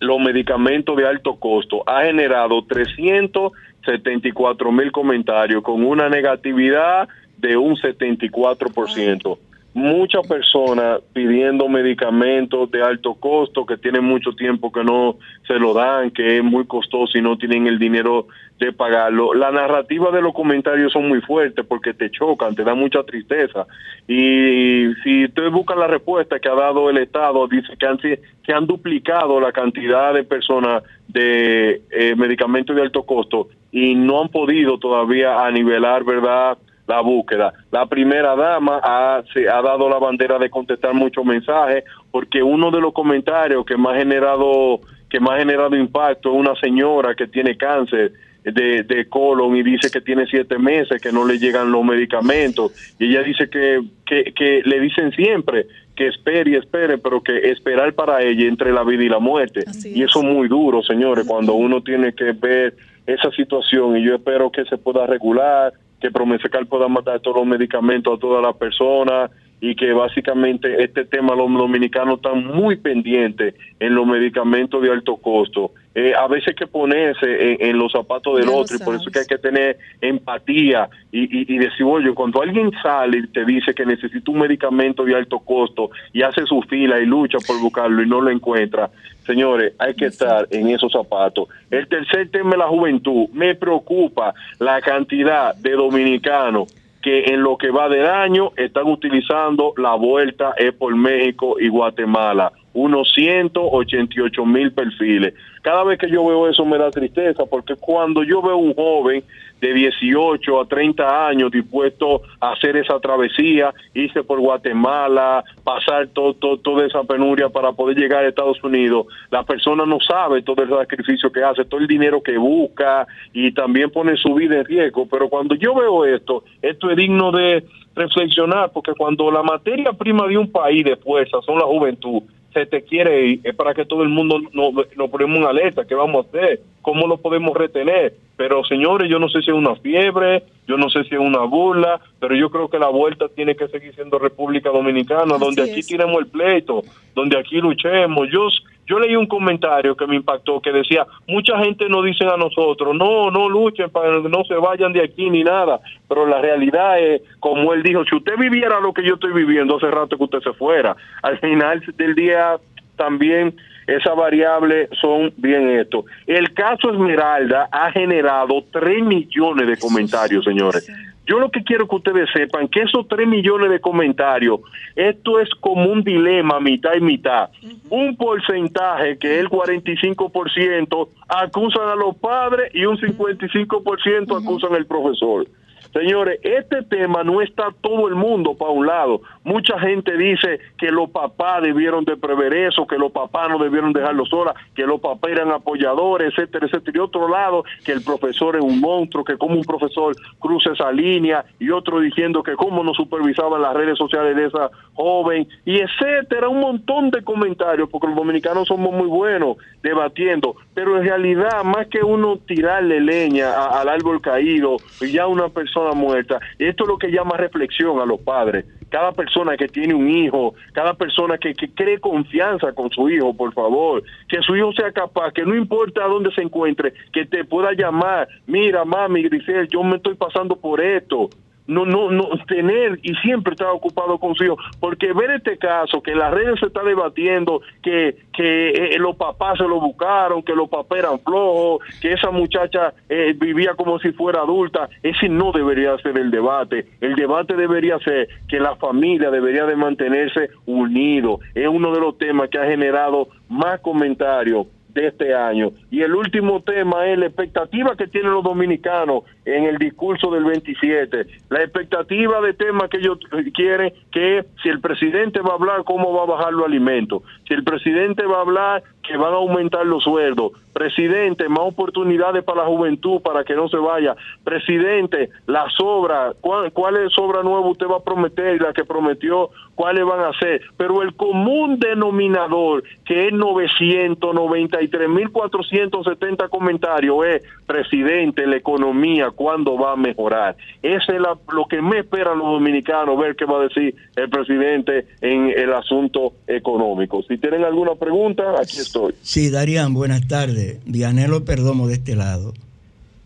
los medicamentos de alto costo. Ha generado 374 mil comentarios con una negatividad de un 74% muchas personas pidiendo medicamentos de alto costo que tienen mucho tiempo que no se lo dan, que es muy costoso y no tienen el dinero de pagarlo. La narrativa de los comentarios son muy fuertes porque te chocan, te dan mucha tristeza. Y si usted busca la respuesta que ha dado el Estado, dice que han, que han duplicado la cantidad de personas de eh, medicamentos de alto costo y no han podido todavía a nivelar, ¿verdad? la búsqueda. La primera dama ha, se ha dado la bandera de contestar muchos mensajes porque uno de los comentarios que más generado que más ha generado impacto es una señora que tiene cáncer de, de colon y dice que tiene siete meses que no le llegan los medicamentos y ella dice que, que, que le dicen siempre que espere y espere, pero que esperar para ella entre la vida y la muerte. y eso es muy duro, señores, cuando uno tiene que ver esa situación y yo espero que se pueda regular, que Promesecal pueda matar todos los medicamentos a todas las personas y que básicamente este tema los dominicanos están muy pendientes en los medicamentos de alto costo. Eh, a veces hay que ponerse en, los zapatos del otro y por eso que hay que tener empatía y, y, decir, oye, cuando alguien sale y te dice que necesita un medicamento de alto costo y hace su fila y lucha por buscarlo y no lo encuentra, señores, hay que estar en esos zapatos. El tercer tema es la juventud. Me preocupa la cantidad de dominicanos que en lo que va del año están utilizando la vuelta es por México y Guatemala, unos 188 mil perfiles. Cada vez que yo veo eso me da tristeza porque cuando yo veo un joven de 18 a 30 años dispuesto a hacer esa travesía, irse por Guatemala, pasar todo, toda esa penuria para poder llegar a Estados Unidos, la persona no sabe todo el sacrificio que hace, todo el dinero que busca y también pone su vida en riesgo. Pero cuando yo veo esto, esto es digno de reflexionar porque cuando la materia prima de un país de fuerza son la juventud, se te quiere ir, es para que todo el mundo nos no ponemos una alerta, ¿qué vamos a hacer? ¿Cómo lo podemos retener? Pero señores, yo no sé si es una fiebre, yo no sé si es una burla, pero yo creo que la vuelta tiene que seguir siendo República Dominicana, donde aquí tenemos el pleito, donde aquí luchemos. Yo yo leí un comentario que me impactó que decía, mucha gente nos dice a nosotros, no, no luchen para que no se vayan de aquí ni nada, pero la realidad es, como él dijo, si usted viviera lo que yo estoy viviendo hace rato que usted se fuera, al final del día también esa variable son bien esto. El caso Esmeralda ha generado 3 millones de comentarios, señores. Yo lo que quiero que ustedes sepan que esos 3 millones de comentarios, esto es como un dilema mitad y mitad. Un porcentaje que es el 45% acusan a los padres y un 55% acusan al profesor. Señores, este tema no está todo el mundo para un lado. Mucha gente dice que los papás debieron de prever eso, que los papás no debieron dejarlo sola, que los papás eran apoyadores, etcétera, etcétera. Y otro lado, que el profesor es un monstruo, que como un profesor cruza esa línea, y otro diciendo que cómo no supervisaba las redes sociales de esa joven, y etcétera. Un montón de comentarios, porque los dominicanos somos muy buenos debatiendo, pero en realidad, más que uno tirarle leña al árbol caído, y ya una persona muerta. Esto es lo que llama reflexión a los padres. Cada persona que tiene un hijo, cada persona que, que cree confianza con su hijo, por favor, que su hijo sea capaz, que no importa dónde se encuentre, que te pueda llamar, mira mami, Grisel, yo me estoy pasando por esto, no, no, no tener y siempre estar ocupado con su hijo, porque ver este caso, que en las redes se está debatiendo, que, que eh, los papás se lo buscaron, que los papás eran flojos, que esa muchacha eh, vivía como si fuera adulta, ese no debería ser el debate. El debate debería ser que la familia debería de mantenerse unido. Es uno de los temas que ha generado más comentarios de este año. Y el último tema es la expectativa que tienen los dominicanos en el discurso del 27. La expectativa de tema que ellos quieren que si el presidente va a hablar cómo va a bajar los alimentos, si el presidente va a hablar que van a aumentar los sueldos. Presidente, más oportunidades para la juventud para que no se vaya. Presidente, las obras, ¿cuál, cuál obra nueva usted va a prometer y la que prometió, cuáles van a ser? Pero el común denominador, que es 993.470 comentarios, es, presidente, la economía, ¿cuándo va a mejorar? Ese es lo que me esperan los dominicanos, ver qué va a decir el presidente en el asunto económico. Si tienen alguna pregunta, aquí estoy. Sí, Darían, buenas tardes. Dianelo Perdomo de este lado.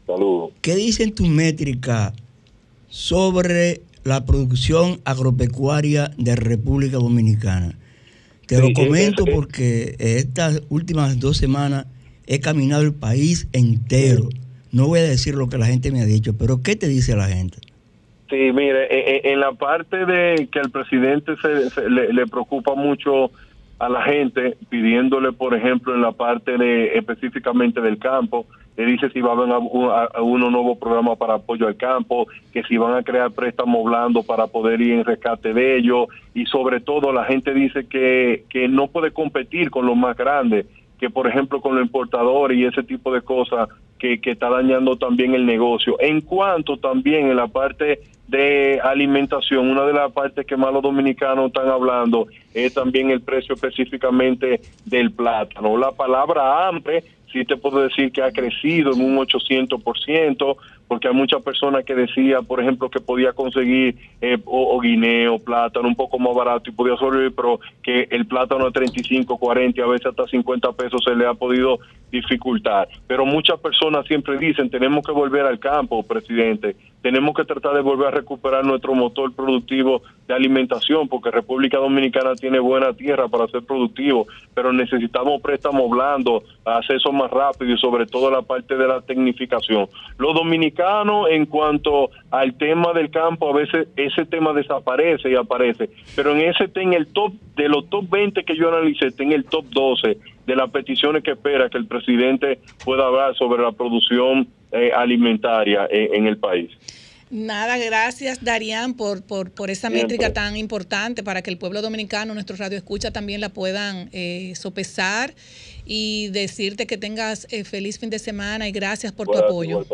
Saludos. ¿Qué dicen tus métricas sobre la producción agropecuaria de República Dominicana? Te lo comento porque estas últimas dos semanas he caminado el país entero. No voy a decir lo que la gente me ha dicho, pero ¿qué te dice la gente? Sí, mire, e- e- en la parte de que el presidente se, se- le, preocupa mucho a la gente, pidiéndole, por ejemplo, en la parte de específicamente del campo, le dice si va a haber un- a- a unos nuevos programas para apoyo al campo, que si van a crear préstamos blandos para poder ir en rescate de ellos, y sobre todo la gente dice que, que no puede competir con los más grandes, que por ejemplo con los importadores y ese tipo de cosas que, que está dañando también el negocio. En cuanto también en la parte de alimentación, una de las partes que más los dominicanos están hablando es también el precio específicamente del plátano. La palabra hambre sí te puedo decir que ha crecido en un 800%, porque hay muchas personas que decían, por ejemplo, que podía conseguir eh, o, guineo, plátano un poco más barato y podía sobrevivir, pero que el plátano a 35, 40 y a veces hasta 50 pesos se le ha podido dificultar. Pero muchas personas siempre dicen, tenemos que volver al campo, presidente, tenemos que tratar de volver a recuperar nuestro motor productivo de alimentación, porque República Dominicana tiene buena tierra para ser productivo, pero necesitamos préstamos blandos, acceso más rápido y sobre todo la parte de la tecnificación. Los dominicanos, en cuanto al tema del campo, a veces ese tema desaparece y aparece, pero en ese está en el top, de los top 20 que yo analicé, está en el top 12 de las peticiones que espera que el presidente pueda hablar sobre la producción eh, alimentaria en- en el país. Nada, gracias Darían por, por, por esa Siempre. métrica tan importante para que el pueblo dominicano, nuestro radio escucha, también la puedan eh, sopesar y decirte que tengas eh, feliz fin de semana y gracias por tu apoyo.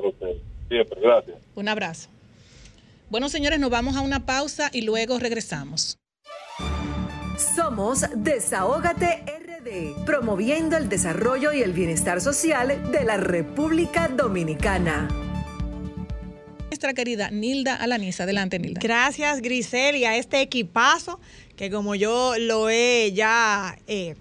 Siempre, gracias. Un abrazo. Bueno, señores, nos vamos a una pausa y luego regresamos. Somos Desahógate RD, promoviendo el desarrollo y el bienestar social de la República Dominicana. Nuestra querida Nilda Alaniza. Adelante, Nilda. Gracias, Grisel, y a este equipazo que como yo lo he ya eh,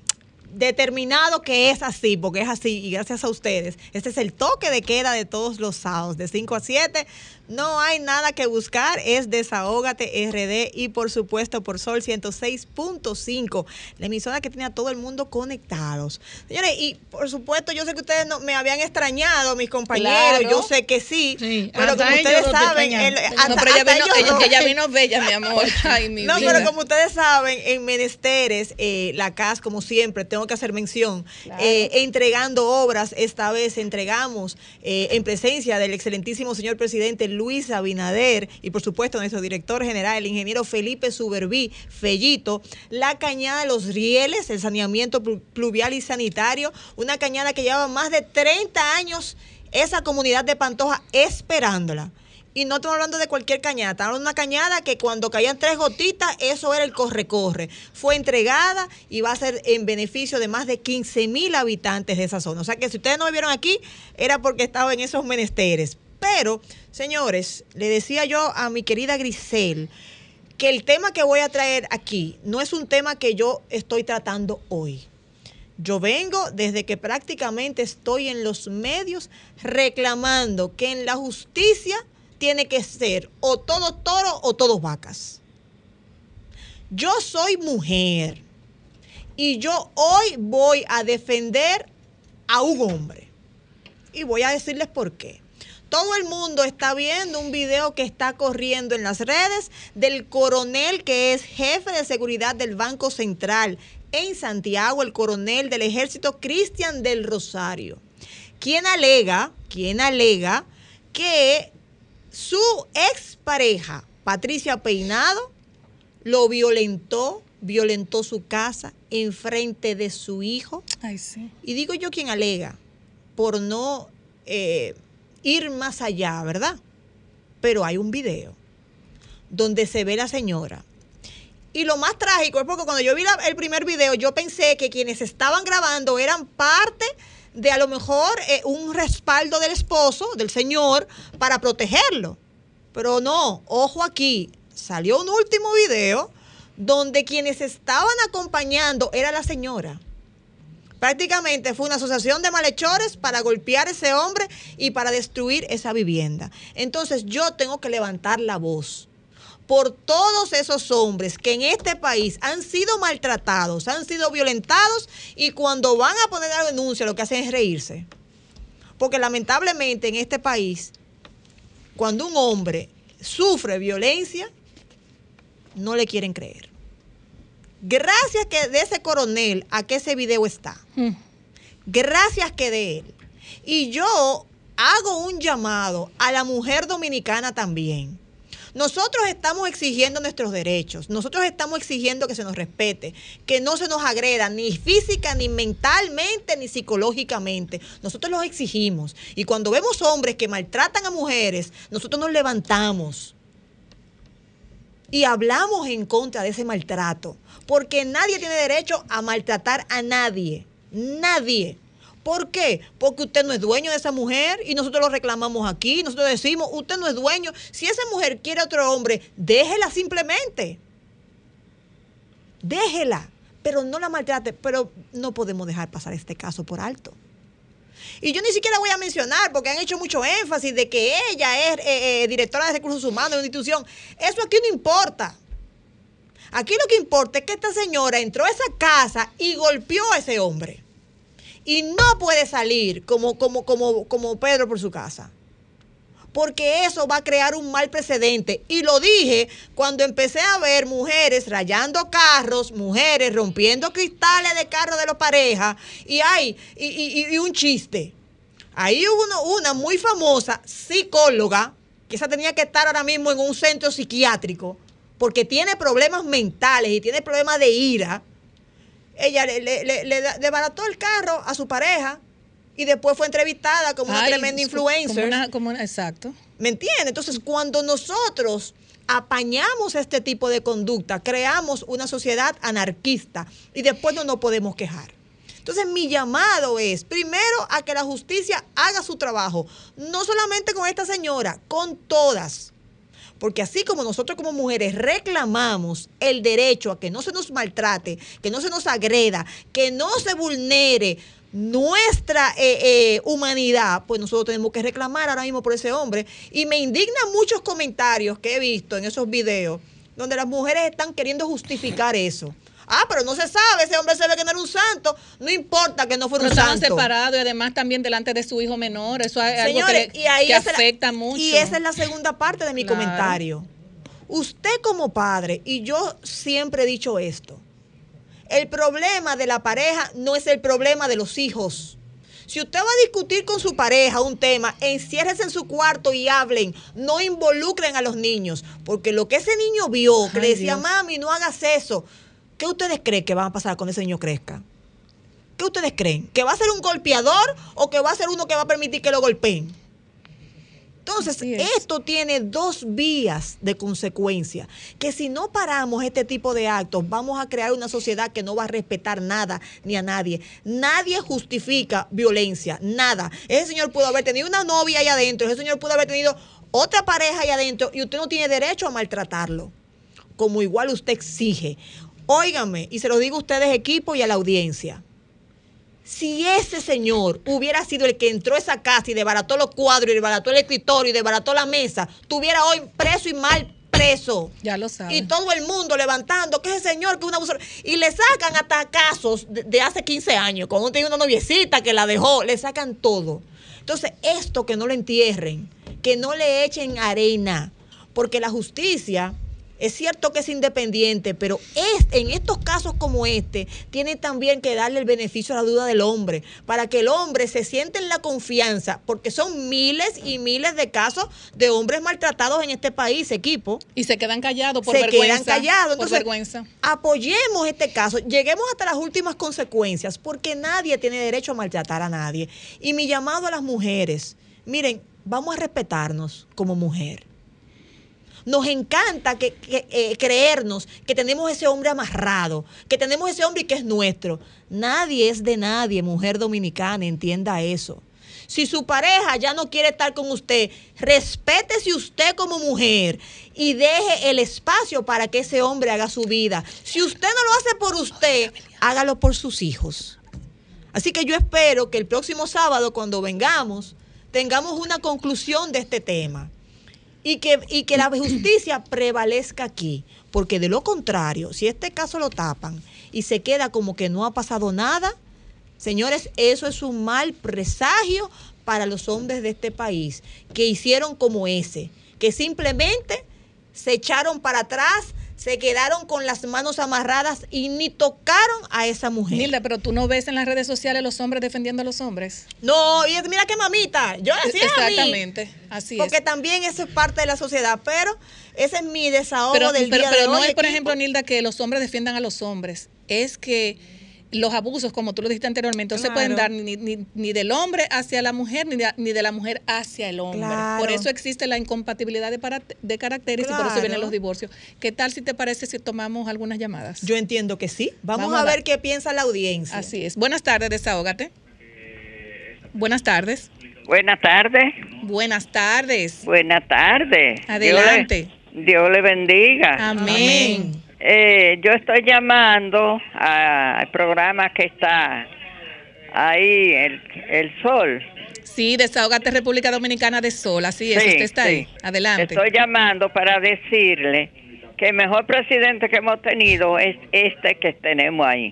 determinado que es así, porque es así, y gracias a ustedes. Este es el toque de queda de todos los sábados, de 5 a 7. No hay nada que buscar, es Desahógate RD y por supuesto por Sol 106.5, la emisora que tiene a todo el mundo conectados. Señores, y por supuesto yo sé que ustedes no, me habían extrañado, mis compañeros, Claro. yo sé que sí, Sí, pero hasta como ustedes no te saben, el- No, hasta- pero ella vino, ellos ella, no. ella vino bella, mi amor. Ay, mi No, vida. pero como ustedes saben, en Menesteres, eh, la CAS, como siempre, tengo que hacer mención, eh, entregando obras, esta vez entregamos eh, en presencia del excelentísimo señor presidente Luis Abinader y por supuesto nuestro director general, el ingeniero Felipe Suberví Fellito, la cañada de los rieles, el saneamiento plu- pluvial y sanitario, una cañada que llevaba más de 30 años esa comunidad de Pantoja esperándola. Y no estamos hablando de cualquier cañada, estamos hablando de una cañada que cuando caían tres gotitas, eso era el corre-corre. Fue entregada y va a ser en beneficio de más de 15 mil habitantes de esa zona. O sea que si ustedes no me vieron aquí, era porque estaba en esos menesteres. Pero, señores, le decía yo a mi querida Grisel que el tema que voy a traer aquí no es un tema que yo estoy tratando hoy. Yo vengo desde que prácticamente estoy en los medios reclamando que en la justicia tiene que ser o todo toro o todos vacas. Yo soy mujer y yo hoy voy a defender a un hombre. Y voy a decirles por qué. Todo el mundo está viendo un video que está corriendo en las redes del coronel que es jefe de seguridad del Banco Central en Santiago, el coronel del ejército Cristian del Rosario, quien alega, quien alega que su expareja, Patricia Peinado, lo violentó, violentó su casa en frente de su hijo. Ay, sí. Y digo yo quien alega por no eh, ir más allá, ¿verdad? Pero hay un video donde se ve la señora. Y lo más trágico es porque cuando yo vi el primer video, yo pensé que quienes estaban grabando eran parte de a lo mejor eh, un respaldo del esposo, del señor, para protegerlo. Pero no, ojo aquí, salió un último video donde quienes estaban acompañando era la señora. Prácticamente fue una asociación de malhechores para golpear a ese hombre y para destruir esa vivienda. Entonces yo tengo que levantar la voz por todos esos hombres que en este país han sido maltratados, han sido violentados y cuando van a poner la denuncia lo que hacen es reírse. Porque lamentablemente en este país, cuando un hombre sufre violencia, no le quieren creer. Gracias que de ese coronel a que ese video está. Mm. Gracias que de él. Y yo hago un llamado a la mujer dominicana también. Nosotros estamos exigiendo nuestros derechos, nosotros estamos exigiendo que se nos respete, que no se nos agreda ni física, ni mentalmente, ni psicológicamente. Nosotros los exigimos. Y cuando vemos hombres que maltratan a mujeres, nosotros nos levantamos y hablamos en contra de ese maltrato, porque nadie tiene derecho a maltratar a nadie, nadie. ¿Por qué? Porque usted no es dueño de esa mujer y nosotros lo reclamamos aquí, nosotros decimos, usted no es dueño. Si esa mujer quiere a otro hombre, déjela simplemente. Déjela, pero no la maltrate, pero no podemos dejar pasar este caso por alto. Y yo ni siquiera voy a mencionar, porque han hecho mucho énfasis de que ella es eh, eh, directora de recursos humanos de una institución. Eso aquí no importa. Aquí lo que importa es que esta señora entró a esa casa y golpeó a ese hombre. Y no puede salir como, como, como, como Pedro por su casa. Porque eso va a crear un mal precedente. Y lo dije cuando empecé a ver mujeres rayando carros, mujeres rompiendo cristales de carros de las parejas. Y hay, y, y- y un chiste. Ahí hubo una muy famosa psicóloga, que esa tenía que estar ahora mismo en un centro psiquiátrico, porque tiene problemas mentales y tiene problemas de ira. Ella le, le- le- le desbarató el carro a su pareja y después fue entrevistada como una tremenda influencer. Como una, como una- exacto. ¿Me entiendes? Entonces, cuando nosotros apañamos este tipo de conducta, creamos una sociedad anarquista y después no nos podemos quejar. Entonces, mi llamado es, primero, a que la justicia haga su trabajo, no solamente con esta señora, con todas. Porque así como nosotros como mujeres reclamamos el derecho a que no se nos maltrate, que no se nos agreda, que no se vulnere nuestra eh, eh, humanidad, pues nosotros tenemos que reclamar ahora mismo por ese hombre. Y me indignan muchos comentarios que he visto en esos videos donde las mujeres están queriendo justificar eso. Ah, pero no se sabe, ese hombre se ve que no era un santo, no importa que no fuera Pero un estaban santo. separados y además también delante de su hijo menor. Eso es algo Señores, que, le- y ahí que la- afecta mucho. Y esa es la segunda parte de mi Claro. comentario. Usted como padre, y yo siempre he dicho esto, el problema de la pareja no es el problema de los hijos. Si usted va a discutir con su pareja un tema, enciérrese en su cuarto y hablen. No involucren a los niños. Porque lo que ese niño vio, que le decía, Dios. mami, no hagas eso. ¿Qué ustedes creen que va a pasar cuando ese niño crezca? ¿Qué ustedes creen? ¿Que va a ser un golpeador o que va a ser uno que va a permitir que lo golpeen? Entonces, es. esto tiene dos vías de consecuencia, que si no paramos este tipo de actos, vamos a crear una sociedad que no va a respetar nada ni a nadie. Nadie justifica violencia, nada. Ese señor pudo haber tenido una novia ahí adentro, ese señor pudo haber tenido otra pareja ahí adentro y usted no tiene derecho a maltratarlo, como igual usted exige. Óigame, y se lo digo a ustedes equipo y a la audiencia. Si ese señor hubiera sido el que entró a esa casa y desbarató los cuadros y desbarató el escritorio y desbarató la mesa, tuviera hoy preso y mal preso. Ya lo saben. Y todo el mundo levantando que ese señor que es un abusador. Y le sacan hasta casos de, de hace 15 años, cuando uno tiene una noviecita que la dejó, le sacan todo. Entonces, esto que no lo entierren, que no le echen arena, porque la justicia es cierto que es independiente, pero es, en estos casos como este, tiene también que darle el beneficio a la duda del hombre, para que el hombre se siente en la confianza, porque son miles y miles de casos de hombres maltratados en este país, equipo. Y se quedan callados por se vergüenza. quedan callados. por vergüenza. apoyemos este caso, lleguemos hasta las últimas consecuencias, porque nadie tiene derecho a maltratar a nadie. Y mi llamado a las mujeres, miren, vamos a respetarnos como mujer. Nos encanta eh, creernos que tenemos ese hombre amarrado, que tenemos ese hombre que es nuestro. Nadie es de nadie, mujer dominicana, entienda eso. Si su pareja ya no quiere estar con usted, respétese usted como mujer y deje el espacio para que ese hombre haga su vida. Si usted no lo hace por usted, hágalo por sus hijos. Así que yo espero que el próximo sábado, cuando vengamos, tengamos una conclusión de este tema y que, y que la justicia prevalezca aquí. Porque de lo contrario, si este caso lo tapan y se queda como que no ha pasado nada, señores, eso es un mal presagio para los hombres de este país, que hicieron como ese, que simplemente se echaron para atrás, se quedaron con las manos amarradas y ni tocaron a esa mujer. Nilda, pero tú no ves en las redes sociales los hombres defendiendo a los hombres. No, y mira qué mamita, yo así es a mí. Exactamente, así Porque es. también eso es parte de la sociedad, pero ese es mi desahogo Pero, del pero- día pero de no hoy. es, por equipo. ejemplo, Nilda, que los hombres defiendan a los hombres. Es que los abusos, como tú lo dijiste anteriormente, no se pueden dar ni, ni- ni del hombre hacia la mujer, ni de, ni de la mujer hacia el hombre. Claro. Por eso existe la incompatibilidad de, para- de caracteres y por eso vienen los divorcios. ¿Qué tal si te parece si tomamos algunas llamadas? Yo entiendo que sí. Vamos, Vamos a, a ver qué piensa la audiencia. Así es. Buenas tardes, desahógate. Buenas tardes. Buenas tardes. Buenas tardes. Buenas tardes. Adelante. Dios le, Dios le bendiga. Amén. Eh, yo estoy llamando al programa que está ahí, el, el Sol. Sí, desahógate República Dominicana de Sol. Así es, Sí, usted está ahí. Adelante. Estoy llamando para decirle que el mejor presidente que hemos tenido es este que tenemos ahí.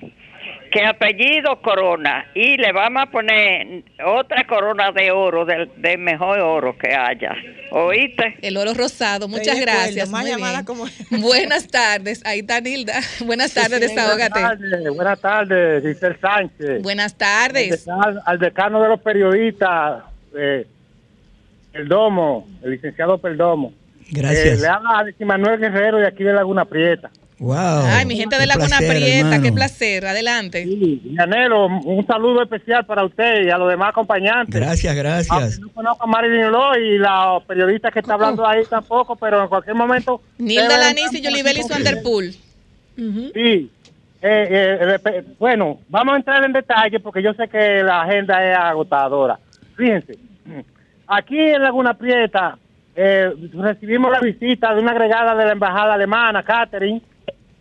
Que apellido Corona y le vamos a poner otra corona de oro, del, del mejor oro que haya. ¿Oíste? El oro rosado, muchas gracias. más muy llamada bien. como- Buenas tardes, ahí está Nilda. Buenas tardes, Buenas desahógate. tardes, buenas tardes, Giselle Sánchez. Buenas Al tardes. decano, al decano de los periodistas, eh, Perdomo, el licenciado Perdomo. Gracias. Eh, le habla a Manuel Guerrero de aquí de Laguna Prieta. Wow. Ay, mi gente de Un Laguna placer, Prieta, qué placer. Adelante. Sí, y anhelo un saludo especial para usted y a los demás acompañantes. Gracias, gracias. Aunque no conozco a Marilyn Loy y la periodista que está hablando ahí tampoco, pero en cualquier momento... Nilda Lanis y están Yolibelis por- Vanderpool. Sí. Eh, eh, bueno, vamos a entrar en detalle porque yo sé que la agenda es agotadora. Fíjense, aquí en Laguna Prieta eh, recibimos la visita de una agregada de la embajada alemana, Catherine,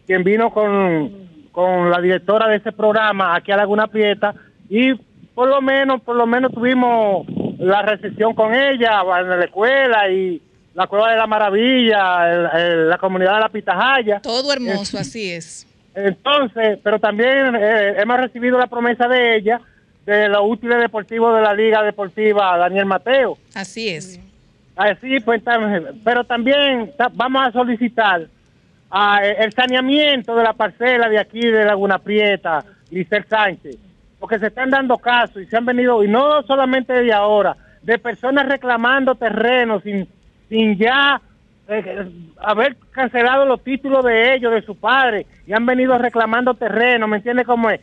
quien vino con, con la directora de ese programa aquí a Laguna Prieta y por lo menos, por lo menos tuvimos la recepción con ella en la escuela y la Cueva de la Maravilla, el- el- la comunidad de la Pitahaya. Todo hermoso, así es. Entonces, pero también eh, hemos recibido la promesa de ella de los útiles deportivos de la Liga Deportiva Daniel Mateo. Así es. Así, pues, pero también ta- vamos a solicitar ah, el saneamiento de la parcela de aquí de Laguna Prieta, Licer Sánchez, porque se están dando casos y se han venido, y no solamente de ahora, de personas reclamando terrenos sin, sin ya eh, haber cancelado los títulos de ellos, de su padre, y han venido reclamando terreno, ¿me entiende cómo es?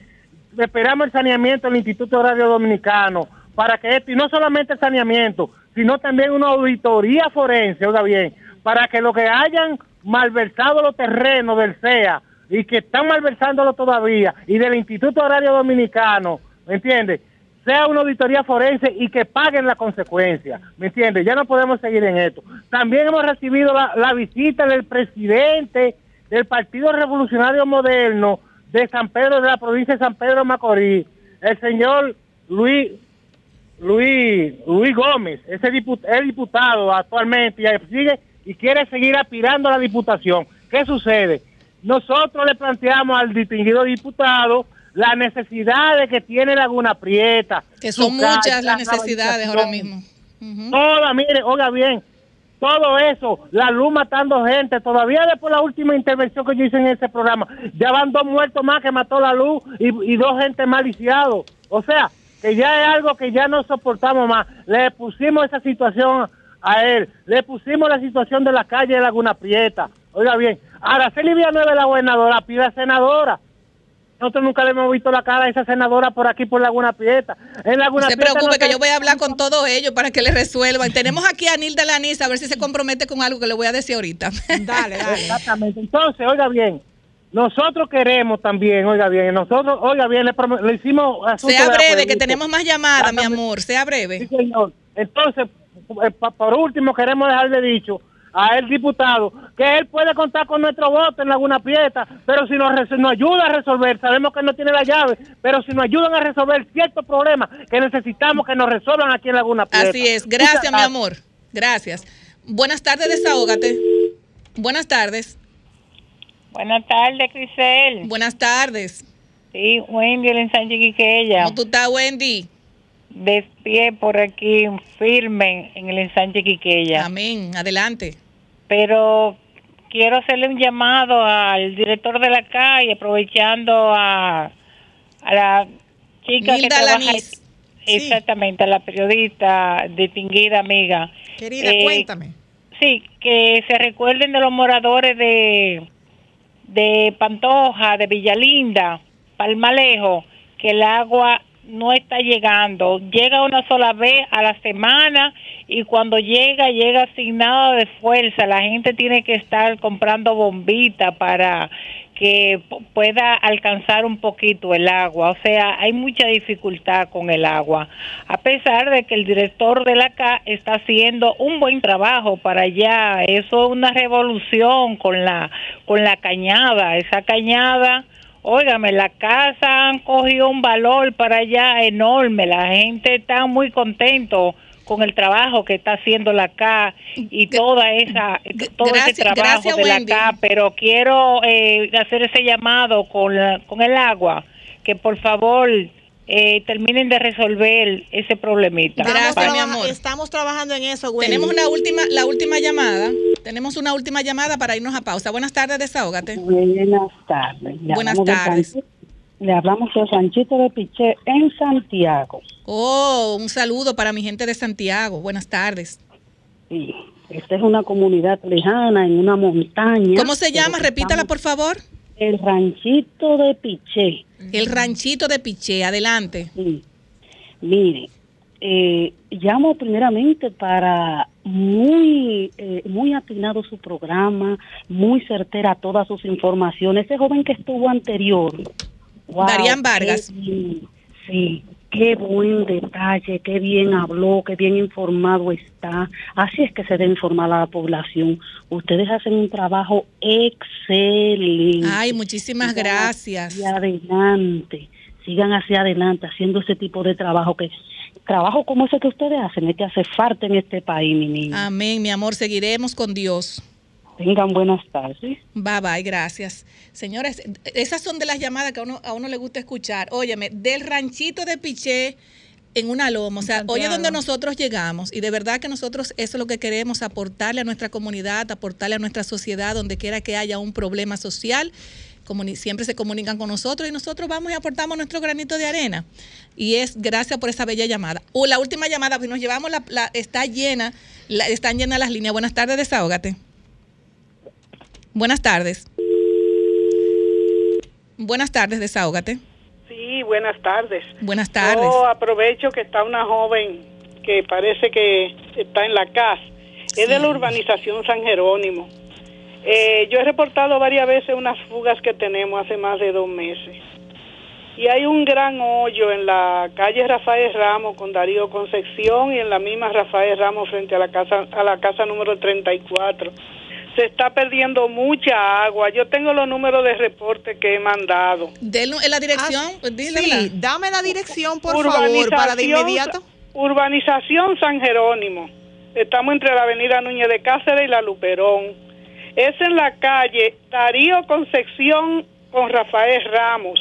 Esperamos el saneamiento del Instituto Radio Dominicano para que esto, y no solamente el saneamiento, sino también una auditoría forense, oiga bien, para que lo que hayan malversado los terrenos del CEA y que están malversándolo todavía, y del Instituto Radio Dominicano, ¿me entiende? sea una auditoría forense y que paguen la consecuencia, ¿me entiendes? Ya no podemos seguir en esto. También hemos recibido la, visita del presidente del Partido Revolucionario Moderno de San Pedro, de la provincia de San Pedro Macorís, el señor Luis Luis Luis Gómez, ese diput- es diputado actualmente y sigue y quiere seguir aspirando a la diputación. ¿Qué sucede? Nosotros le planteamos al distinguido diputado la necesidad de que tiene Laguna Prieta. Que son muchas la las necesidades ahora mismo. Toda, mire, oiga bien, todo eso, la luz matando gente, todavía después de la última intervención que yo hice en ese programa, ya van dos muertos más que mató la luz y, y dos gente maliciados. O sea, que ya es algo que ya no soportamos más. Le pusimos esa situación a él, le pusimos la situación de la calle de Laguna Prieta. Oiga bien, Araceli Villanueva, la gobernadora, pide a senadora. Nosotros nunca le hemos visto la cara a esa senadora por aquí, por Laguna Prieta. En Laguna No se preocupe no que yo voy a hablar con todos ellos para que le resuelvan. Tenemos aquí a Nilda Lanisa a ver si se compromete con algo que le voy a decir ahorita. Dale, dale. Exactamente. Entonces, oiga bien, nosotros queremos también, oiga bien, nosotros, oiga bien, le, le hicimos asunto Sea breve, que tenemos más llamadas, mi amor. Sea breve. Sí, señor. Entonces, por último, queremos dejarle dicho a el diputado que él puede contar con nuestro voto en Laguna Prieta, pero si nos, nos ayuda a resolver, sabemos que no tiene la llave, pero si nos ayudan a resolver ciertos problemas que necesitamos que nos resuelvan aquí en Laguna Prieta. Así es. Gracias, Muchas mi amor. Gracias. Buenas tardes, desahógate. Buenas tardes. Buenas tardes, Crisel. Buenas tardes. Sí, Wendy, el ensanche Quiqueya. ¿Cómo tú estás, Wendy? De pie por aquí, firme en el ensanche Quiqueya. Amén. Adelante. Pero quiero hacerle un llamado al director de la calle, aprovechando a, a la chica que trabaja Lanís. Exactamente, a la periodista distinguida amiga. Querida, Eh, cuéntame. Sí, que se recuerden de los moradores de, de Pantoja, de Villalinda, Palmalejo, que el agua no está llegando. Llega una sola vez a la semana y cuando llega, llega sin nada de fuerza. La gente tiene que estar comprando bombitas para que pueda alcanzar un poquito el agua. O sea, hay mucha dificultad con el agua. A pesar de que el director de la CA está haciendo un buen trabajo para allá. Eso es una revolución con la, con la cañada. Esa cañada... Óigame, la casa han cogido un valor para allá enorme. La gente está muy contento con el trabajo que está haciendo la CA y toda esa todo gracias- ese trabajo gracias, de la CA. Pero quiero eh, hacer ese llamado con, la- con el agua, que por favor eh, terminen de resolver ese problemita. Estamos Para- traba- Estamos trabajando en eso, güey. Tenemos una última, la última llamada. Tenemos una última llamada para irnos a pausa. Buenas tardes, desahógate. Buenas tardes. Le Buenas tardes. Le hablamos de Sanchito de Piché en Santiago. Oh, un saludo para mi gente de Santiago. Buenas tardes. Sí, esta es una comunidad lejana en una montaña. ¿Cómo se llama? Repítala, por favor. El ranchito de Piché. El ranchito de Piché. Adelante. Sí. Mire, eh, llamo primeramente para muy eh, muy atinado su programa, muy certera todas sus informaciones. Ese joven que estuvo anterior. wow, Darían Vargas. sí, qué buen detalle, qué bien habló, qué bien informado está. Así es que se debe informar a la población. Ustedes hacen un trabajo excelente. Ay, muchísimas Sigan gracias. hacia adelante, sigan hacia adelante haciendo ese tipo de trabajo que trabajo como ese que ustedes hacen es que hace falta en este país, mi niña. Amén, mi amor. Seguiremos con Dios. Tengan buenas tardes. Bye bye, gracias. Señores, esas son de las llamadas que a uno, a uno le gusta escuchar. Óyeme, del ranchito de Piché en una loma. O sea, oye donde nosotros llegamos. Y de verdad que nosotros eso es lo que queremos, aportarle a nuestra comunidad, aportarle a nuestra sociedad, donde quiera que haya un problema social. Comuni- siempre se comunican con nosotros y nosotros vamos y aportamos nuestro granito de arena. Y es gracias por esa bella llamada. O la última llamada, pues nos llevamos, la, la- está llena, la- están llenas las líneas. Buenas tardes, desahógate. Buenas tardes. Buenas tardes, desahógate. Sí, buenas tardes. Buenas tardes. Yo aprovecho que está una joven que parece que está en la casa. Es de la urbanización San Jerónimo. Eh, yo he reportado varias veces unas fugas que tenemos hace más de dos meses. Y hay un gran hoyo en la calle Rafael Ramos con Darío Concepción y en la misma Rafael Ramos frente a la casa a la casa número 34. Se está perdiendo mucha agua. Yo tengo los números de reporte que he mandado. Denlo en la dirección, pues, dílela. Sí, dame la dirección, por favor, para de Urbanización- inmediato. Urbanización San Jerónimo. Estamos entre la avenida Núñez de Cáceres y la Luperón. Es en la calle Darío Concepción con Rafael Ramos.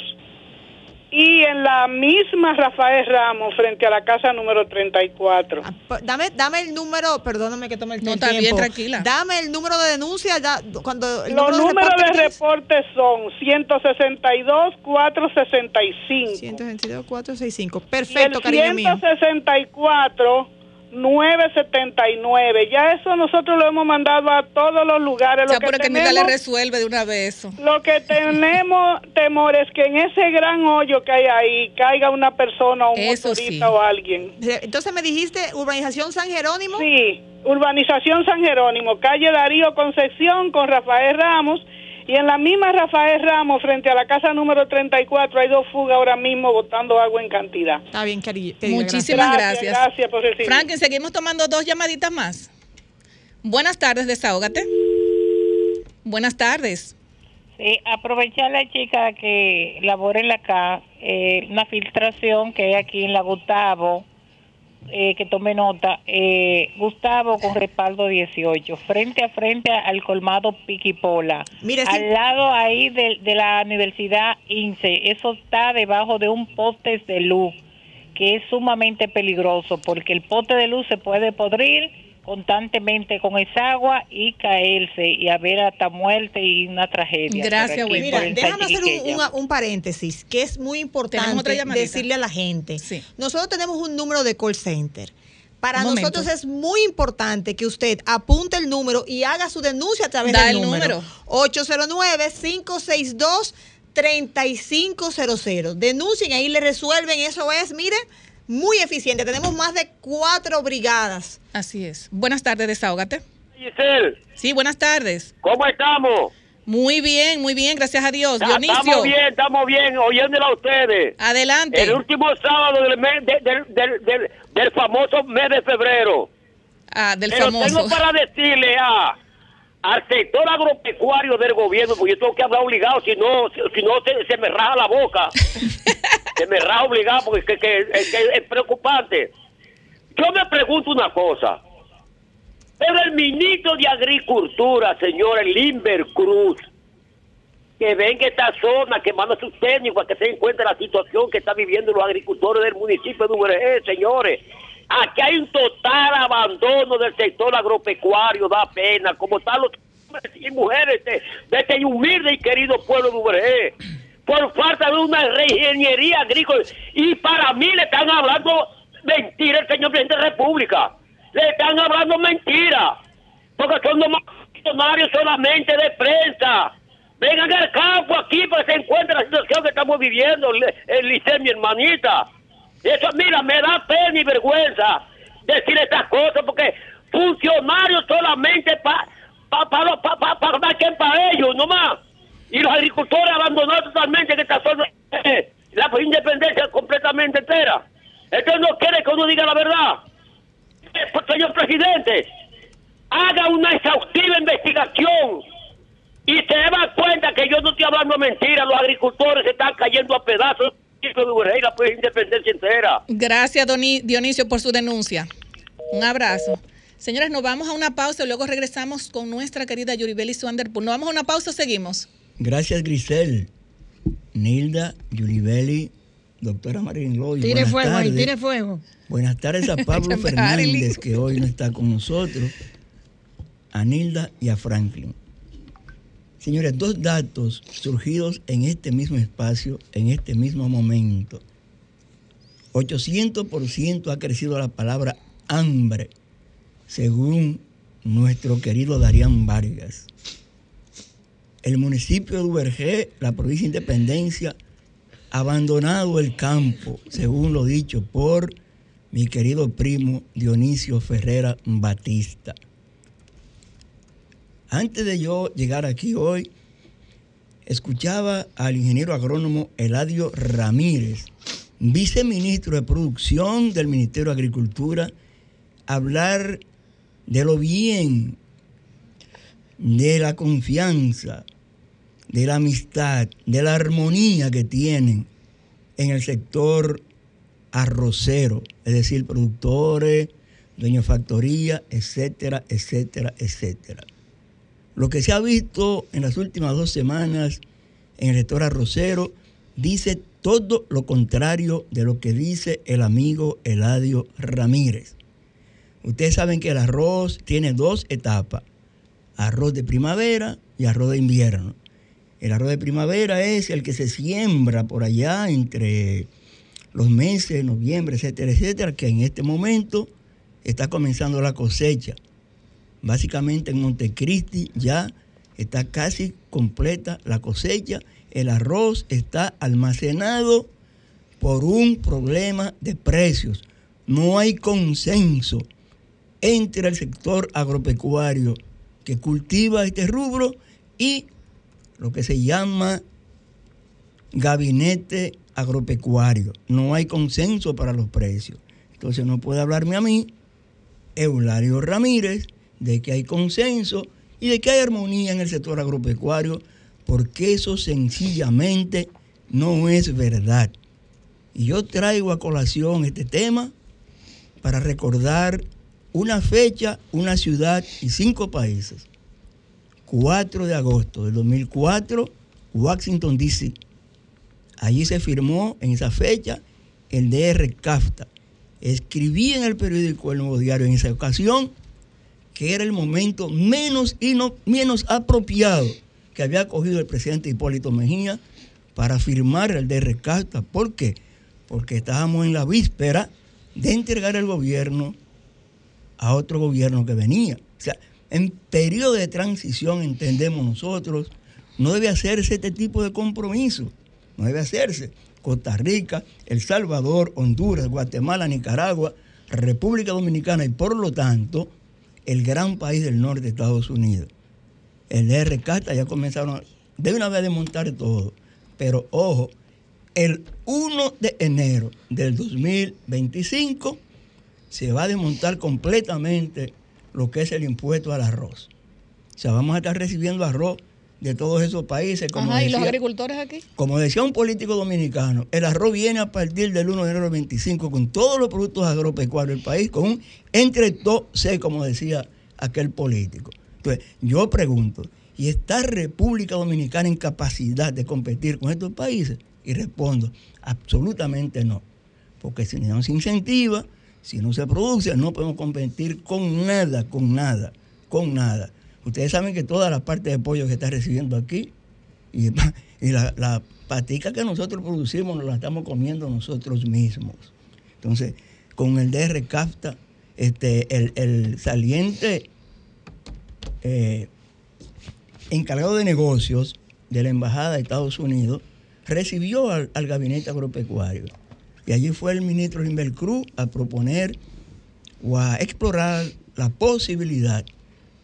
Y en la misma Rafael Ramos frente a la casa número 34. Pa- Dame, dame el número, perdóname que tome el No, el está bien, tiempo. tranquila. Dame el número de denuncia. ya, cuando el Los número números de reporte- reporte son 162 465 122 465. y el Perfecto, cariño mío. 164 979. Ya eso nosotros lo hemos mandado a todos los lugares. Lo Ya, que pero que Nilda le tenemos- resuelve de una vez eso. Lo que tenemos temor es que en ese gran hoyo que hay ahí caiga una persona o un Eso motorista sí. o alguien. Entonces me dijiste urbanización San Jerónimo. Sí, urbanización San Jerónimo, calle Darío Concepción con Rafael Ramos. Y en la misma Rafael Ramos, frente a la casa número 34, hay dos fugas ahora mismo botando agua en cantidad. Está bien, querida, Muchísimas Gracias, gracias. gracias por recibir. Franklin, seguimos tomando dos llamaditas más. Buenas tardes, desahógate. Buenas tardes. Sí, aprovechar la chica que labora en la CA, eh, una filtración que hay aquí en la Gustavo, eh, que tome nota, eh, Gustavo con respaldo 18, frente a frente al colmado Piquipola, Mire, sí. al lado ahí de, de la Universidad INSE, eso está debajo de un poste de luz, que es sumamente peligroso, porque el poste de luz se puede podrir constantemente con esa agua y caerse y haber hasta muerte y una tragedia. Gracias, Wilma. Mira, déjame hacer un, Salchiqueya. un- un paréntesis, que es muy importante decirle a la gente. Sí. Nosotros tenemos un número de call center. Para Un momento. nosotros es muy importante que usted apunte el número y haga su denuncia a través Da del el número. número. 809-562-3500. Denuncien, ahí le resuelven. Eso es, mire, muy eficiente. Tenemos más de cuatro brigadas. Así es. Buenas tardes, desahógate. Giselle, Sí, buenas tardes. ¿cómo estamos? Muy bien, muy bien, gracias a Dios. Dionisio, Estamos bien, estamos bien, oyéndola a ustedes. adelante. El último sábado del, mes- de- del, del, del, del famoso mes de febrero. Ah, del Pero famoso. tengo para decirle a al sector agropecuario del gobierno, porque yo tengo que hablar obligado, si no, si, si no se, se me raja la boca. me raja obligado porque que- que- es, preocupante. Yo me pregunto una cosa. Pero el ministro de Agricultura, señor Limber Cruz, que venga a esta zona, que manda a sus técnicos a que se de la situación que están viviendo los agricultores del municipio de Uberge, señores. Aquí hay un total abandono del sector agropecuario, da pena, como están los hombres y mujeres de, este humilde y querido pueblo de Uberge, por falta de una reingeniería agrícola. Y para mí le están hablando mentira el señor presidente de la República. Le están hablando mentira, porque son nomás funcionarios solamente de prensa. Vengan al campo aquí para que se encuentre la situación que estamos viviendo, el, Liceo, mi hermanita. Eso, mira, me da pena y vergüenza decir estas cosas, porque funcionarios solamente para pa, pa, pa, pa, pa, pa, para ellos, nomás. Y los agricultores abandonados totalmente en esta zona, la independencia completamente entera. Entonces no quiere que uno diga la verdad. Señor presidente, haga una exhaustiva investigación y se da cuenta que yo no estoy hablando mentira, los agricultores se están cayendo a pedazos y la pues, independencia entera. Gracias, Dionisio, por su denuncia. Un abrazo. Señores, nos vamos a una pausa y luego regresamos con nuestra querida Yuribeli Swanderpool. Nos vamos a una pausa seguimos. Gracias, Grisel. Nilda, Yulibeli, doctora Marín Loy. Tire buenas fuego ahí, tardes. tire fuego. Buenas tardes a Pablo Fernández, que hoy no está con nosotros, a Nilda y a Franklin. Señores, dos datos surgidos en este mismo espacio, en este mismo momento. 800% ha crecido la palabra hambre, según nuestro querido Darían Vargas. El municipio de Ubergé, la provincia de Independencia, abandonado el campo, según lo dicho por mi querido primo Dionisio Ferrera Batista. Antes de yo llegar aquí hoy, escuchaba al ingeniero agrónomo Eladio Ramírez, viceministro de Producción del Ministerio de Agricultura, hablar de lo bien, de la confianza, de la amistad, de la armonía que tienen en el sector arrocero, es decir, productores, dueños de factoría, etcétera, etcétera, etcétera. Lo que se ha visto en las últimas dos semanas en el sector arrocero dice todo lo contrario de lo que dice el amigo Eladio Ramírez. Ustedes saben que el arroz tiene dos etapas, arroz de primavera y arroz de invierno. El arroz de primavera es el que se siembra por allá entre los meses de noviembre, etcétera, etcétera, que en este momento está comenzando la cosecha. Básicamente en Montecristi ya está casi completa la cosecha. El arroz está almacenado por un problema de precios. No hay consenso entre el sector agropecuario que cultiva este rubro y lo que se llama gabinete agropecuario. No hay consenso para los precios. Entonces no puede hablarme a mí, Eulario Ramírez, de que hay consenso y de que hay armonía en el sector agropecuario, porque eso sencillamente no es verdad. Y yo traigo a colación este tema para recordar una fecha, una ciudad y cinco países. 4 de agosto del 2004, Washington, D.C. Allí se firmó en esa fecha el DR CAFTA. Escribí en el periódico El Nuevo Diario en esa ocasión que era el momento menos, menos apropiado que había cogido el presidente Hipólito Mejía para firmar el DR CAFTA. ¿Por qué? Porque estábamos en la víspera de entregar el gobierno a otro gobierno que venía. O sea, en periodo de transición, entendemos nosotros, no debe hacerse este tipo de compromiso. No debe hacerse. Costa Rica, El Salvador, Honduras, Guatemala, Nicaragua, República Dominicana y por lo tanto el gran país del norte Estados Unidos. El RCATA ya comenzaron de una vez a desmontar todo. Pero ojo, el 1 de enero del 2025 se va a desmontar completamente lo que es el impuesto al arroz. O sea, vamos a estar recibiendo arroz de todos esos países. Como Ajá, ¿y los agricultores aquí? Como decía un político dominicano, el arroz viene a partir del 1 de enero del 25 con todos los productos agropecuarios del país, con un entre sé como decía aquel político. Entonces, yo pregunto, ¿y está República Dominicana en capacidad de competir con estos países? Y respondo, absolutamente no. Porque si no se incentiva, si no se produce, no podemos competir con nada, con nada, con nada. Ustedes saben que toda la parte de pollo que está recibiendo aquí y, la, la patica que nosotros producimos nos la estamos comiendo nosotros mismos. Entonces, con el DR CAFTA, este, el, saliente eh, encargado de negocios de la Embajada de Estados Unidos recibió al gabinete agropecuario y allí fue el ministro Limber Cruz a proponer o a explorar la posibilidad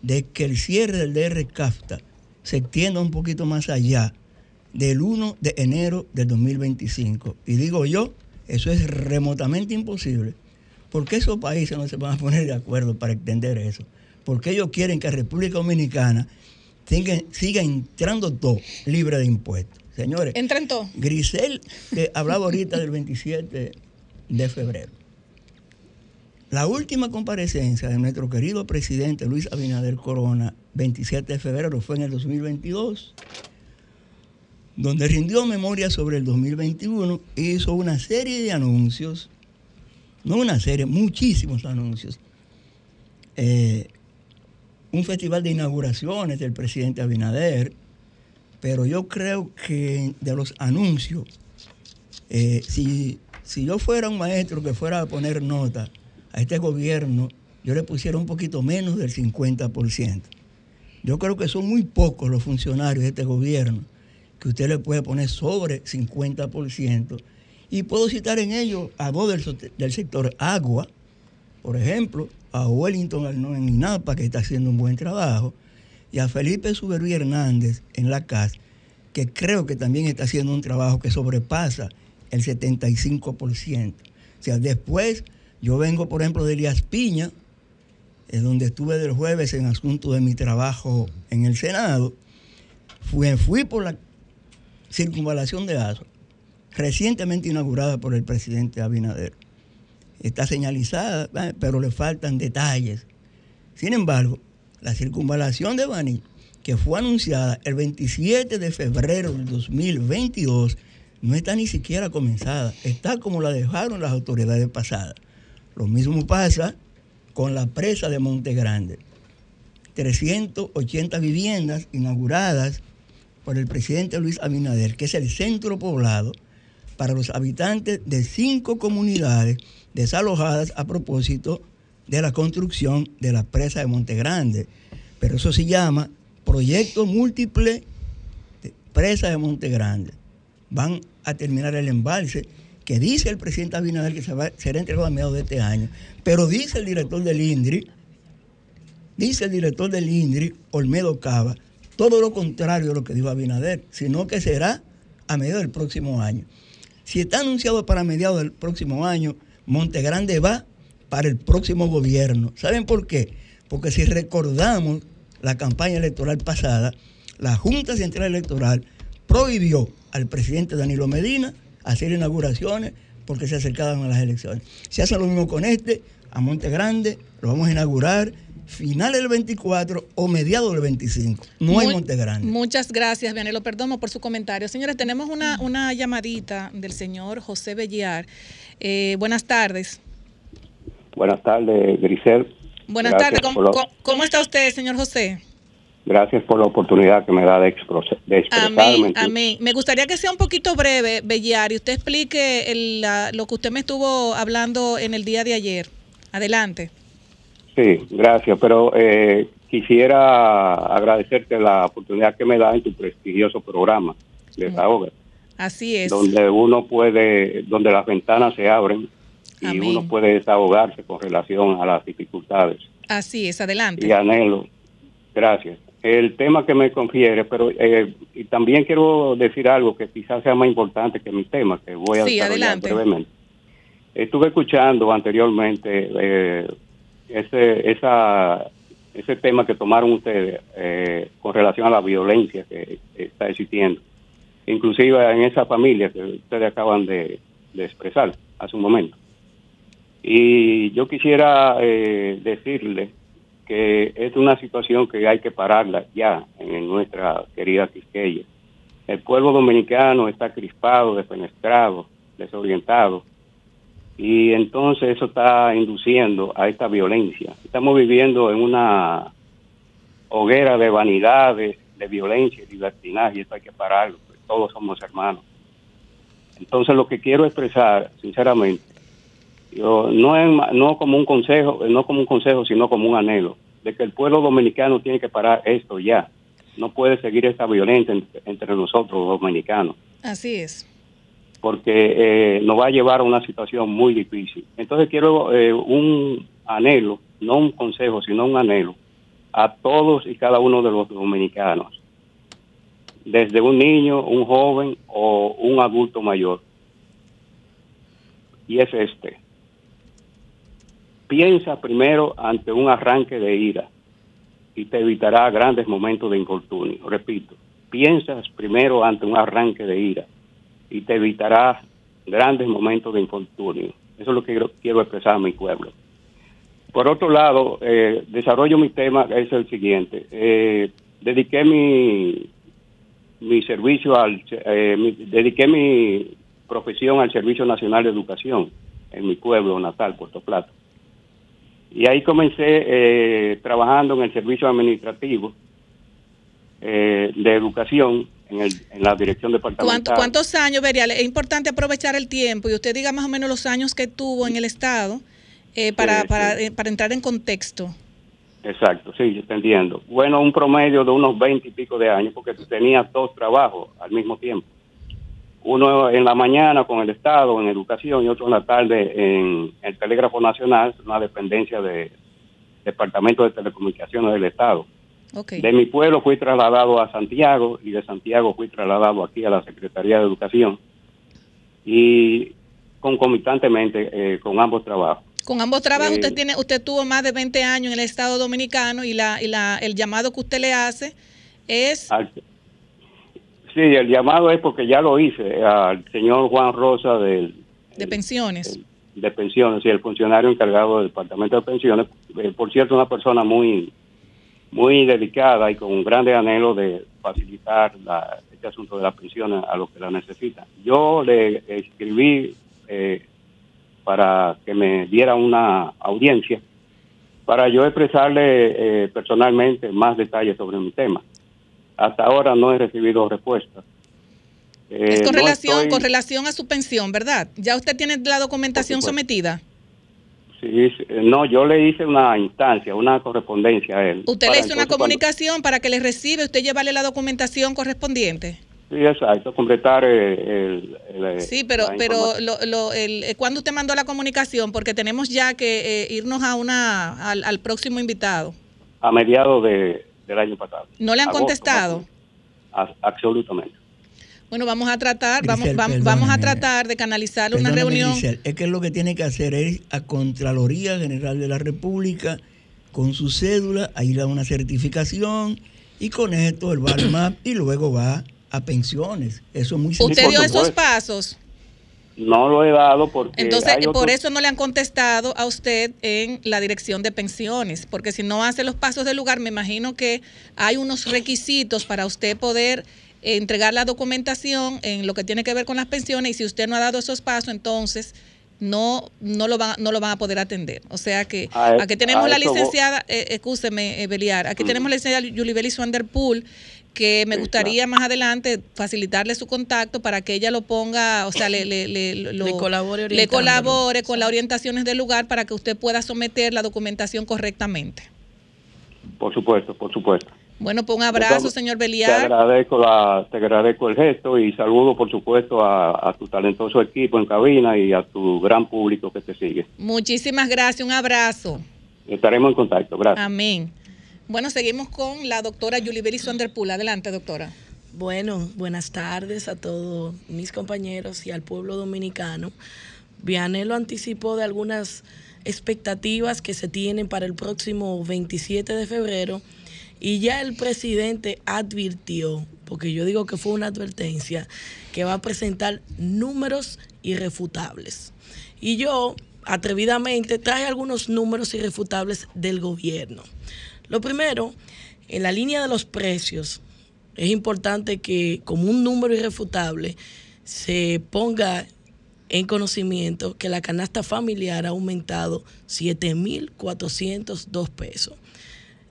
de que el cierre del DR CAFTA se extienda un poquito más allá del 1 de enero del 2025. Y digo yo, eso es remotamente imposible. ¿Por qué esos países no se van a poner de acuerdo para extender eso? Porque ellos quieren que República Dominicana siga entrando todo libre de impuestos. Señores. Grisel, que hablaba ahorita del 27 de febrero. La última comparecencia de nuestro querido presidente Luis Abinader Corona, 27 de febrero, fue en el 2022, donde rindió memoria sobre el 2021 e hizo una serie de anuncios, no una serie, muchísimos anuncios. Eh, un festival de inauguraciones del presidente Abinader, pero yo creo que de los anuncios, eh, si, si yo fuera un maestro que fuera a poner nota a este gobierno, yo le pusiera un poquito menos del 50%. Yo creo que son muy pocos los funcionarios de este gobierno que usted le puede poner sobre 50%. Y puedo citar en ellos a dos del sector agua, por ejemplo, a Wellington en INAPA, que está haciendo un buen trabajo, y a Felipe Suberví Hernández en la CAS, que creo que también está haciendo un trabajo que sobrepasa el 75%. O sea, después yo vengo, por ejemplo, de Elías Piña, donde estuve del jueves en asunto de mi trabajo en el Senado. Fui, fui por la circunvalación de Azo, recientemente inaugurada por el presidente Abinader. Está señalizada, pero le faltan detalles. Sin embargo, la circunvalación de Baní, que fue anunciada el 27 de febrero del 2022, no está ni siquiera comenzada, está como la dejaron las autoridades pasadas. Lo mismo pasa con la presa de Monte Grande. 380 viviendas inauguradas por el presidente Luis Abinader, que es el centro poblado para los habitantes de cinco comunidades desalojadas a propósito de la construcción de la presa de Monte Grande. Pero eso se llama Proyecto Múltiple de Presa de Monte Grande. Van a terminar el embalse que dice el presidente Abinader que se va, será entregado a mediados de este año. Pero dice el director del INDRI, dice el director del INDRI, Olmedo Cava, todo lo contrario de lo que dijo Abinader, sino que será a mediados del próximo año. Si está anunciado para mediados del próximo año, Monte Grande va para el próximo gobierno. ¿Saben por qué? Porque si recordamos la campaña electoral pasada, la Junta Central Electoral prohibió al presidente Danilo Medina hacer inauguraciones porque se acercaban a las elecciones. Se hace lo mismo con este, a Monte Grande, lo vamos a inaugurar finales del 24 o mediados del 25. No hay Monte Grande. Muchas gracias, Vianelo Perdomo, por su comentario. Señores, tenemos una, una llamadita del señor José Belliar. Eh, buenas tardes. Buenas tardes, Grisel. Buenas tardes. ¿Cómo, está usted, señor José? Gracias por la oportunidad que me da de, de expresarme. Amén, amén. Me gustaría que sea un poquito breve, Belliar, y usted explique el- la- lo que usted me estuvo hablando en el día de ayer. Adelante. Sí, gracias, pero eh, quisiera agradecerte la oportunidad que me da en tu prestigioso programa, Desahoga, Así es. donde uno puede, donde las ventanas se abren y Amén. uno puede desahogarse con relación a las dificultades Así es, adelante. y anhelo. Gracias. El tema que me confiere, pero eh, y también quiero decir algo que quizás sea más importante que mi tema, que voy a Sí, desarrollar adelante. brevemente. Estuve escuchando anteriormente eh, ese, esa, ese tema que tomaron ustedes eh, con relación a la violencia que está existiendo, inclusive en esa familia que ustedes acaban de, de expresar hace un momento. Y yo quisiera eh, decirle que es una situación que hay que pararla ya en nuestra querida Quisqueya. El pueblo dominicano está crispado, despenetrado, desorientado, y entonces eso está induciendo a esta violencia. Estamos viviendo en una hoguera de vanidades, de violencia y libertinaje, y esto hay que pararlo, porque todos somos hermanos. Entonces lo que quiero expresar, sinceramente, yo no es ma- no como un consejo, no como un consejo, sino como un anhelo de que el pueblo dominicano tiene que parar esto ya. No puede seguir esta violencia entre, entre nosotros los dominicanos, Así es. porque eh, nos va a llevar a una situación muy difícil. Entonces quiero eh, un anhelo, no un consejo, sino un anhelo a todos y cada uno de los dominicanos, desde un niño, un joven o un adulto mayor. Y es este. Piensa primero ante un arranque de ira y te evitará grandes momentos de infortunio. Repito, piensas primero ante un arranque de ira y te evitará grandes momentos de infortunio. Eso es lo que quiero, expresar a mi pueblo. Por otro lado, eh, desarrollo mi tema, es el siguiente. Eh, dediqué mi, mi servicio al, eh, dediqué mi profesión al Servicio Nacional de Educación en mi pueblo natal, Puerto Plata. Y ahí comencé eh, trabajando en el servicio administrativo eh, de educación en, el, en la dirección ¿Cuánto- departamental. ¿Cuántos años, Berial? Es importante aprovechar el tiempo y usted diga más o menos los años que tuvo en el Estado eh, para, Sí, para, sí. eh, para entrar en contexto. Exacto, sí, yo te entiendo. Bueno, un promedio de unos 20 y pico de años, porque tenía dos trabajos al mismo tiempo. Uno en la mañana con el Estado, en educación, y otro en la tarde en el Telégrafo Nacional, una dependencia del Departamento de Telecomunicaciones del Estado. De mi pueblo fui trasladado a Santiago y de Santiago fui trasladado aquí a la Secretaría de Educación y concomitantemente eh, con ambos trabajos. Con ambos trabajos, Eh, usted tiene, usted tuvo más de 20 años en el Estado Dominicano y la, y la, el llamado que usted le hace es Al- sí, el llamado es porque ya lo hice al señor Juan Rosa del, de pensiones. de pensiones y el funcionario encargado del departamento de pensiones. Eh, por cierto, una persona muy muy dedicada y con un grande anhelo de facilitar la- este asunto de las pensiones a los que la necesitan. Yo le escribí eh, para que me diera una audiencia para yo expresarle eh, personalmente más detalles sobre mi tema. Hasta ahora no he recibido respuesta. Eh, Es con no relación, estoy- con relación a su pensión, ¿verdad? ¿Ya usted tiene la documentación sometida? sí, sí, no, yo le hice una instancia, una correspondencia a él. Usted le hizo una cuando- comunicación para que le reciba, usted llevarle la documentación correspondiente. Sí, exacto, completar eh, el, el- Sí, pero, la pero información. lo, lo, el, eh, ¿cuándo usted mandó la comunicación? Porque tenemos ya que eh, irnos a una al, al próximo invitado. a mediados de, del año pasado. ¿No le han Agosto, contestado? Absolutamente. Bueno, vamos a tratar, vamos, Grisel, vamos, vamos a tratar de canalizar una reunión. Grisel, es que lo que tiene que hacer es a Contraloría General de la República con su cédula, a ir a una certificación y con esto él va al MAP y luego va a pensiones. Eso es muy ¿Usted sencillo. dio esos pasos? No lo he dado porque Entonces, hay por eso no le han contestado a usted en la dirección de pensiones, porque si no hace los pasos del lugar, me imagino que hay unos requisitos para usted poder entregar la documentación en lo que tiene que ver con las pensiones y si usted no ha dado esos pasos, entonces no no lo van no lo van a poder atender. O sea que A e- aquí tenemos la licenciada, eh, escúcheme, eh, Beliar, aquí Mm. tenemos la licenciada Yulibeli Swanderpool que me Sí, gustaría más adelante facilitarle su contacto para que ella lo ponga, o sea, le, le, le, lo- Le colabore le orientándolo. colabore con las orientaciones del lugar para que usted pueda someter la documentación correctamente. Por supuesto, por supuesto. Bueno, pues un abrazo, señor Te Beliar. agradezco, la, te agradezco el gesto y saludo, por supuesto, a, a tu talentoso equipo en cabina y a tu gran público que te sigue. Muchísimas gracias, un abrazo. Estaremos en contacto. Gracias. Amén. Bueno, seguimos con la doctora Yulibeli Sonderpool. Adelante, doctora. Bueno, buenas tardes a todos mis compañeros y al pueblo dominicano. Vianey lo anticipó de algunas expectativas que se tienen para el próximo 27 de febrero y ya el presidente advirtió, porque yo digo que fue una advertencia, que va a presentar números irrefutables. Y yo, atrevidamente, traje algunos números irrefutables del gobierno. Lo primero, en la línea de los precios, es importante que como un número irrefutable se ponga en conocimiento que la canasta familiar ha aumentado 7.402 pesos.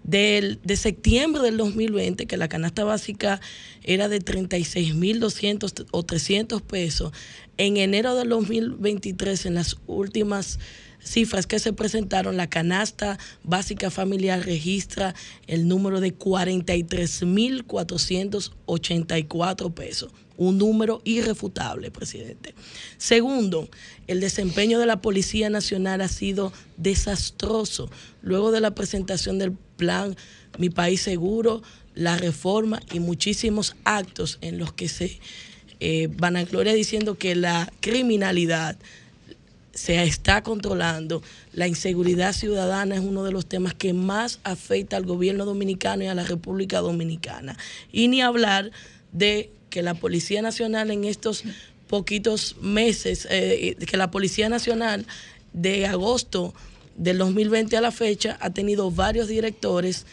Del, de septiembre del 2020, que la canasta básica era de 36.200 o 300 pesos, en enero del 2023, en las últimas cifras que se presentaron, la canasta básica familiar registra el número de 43.484 pesos. Un número irrefutable, presidente. Segundo, el desempeño de la Policía Nacional ha sido desastroso. Luego de la presentación del plan Mi País Seguro, la reforma y muchísimos actos en los que se eh, vanagloria diciendo que la criminalidad se está controlando. La inseguridad ciudadana es uno de los temas que más afecta al gobierno dominicano y a la República Dominicana. Y ni hablar de que la Policía Nacional en estos poquitos meses, eh, que la Policía Nacional de agosto del 2020 a la fecha ha tenido varios directores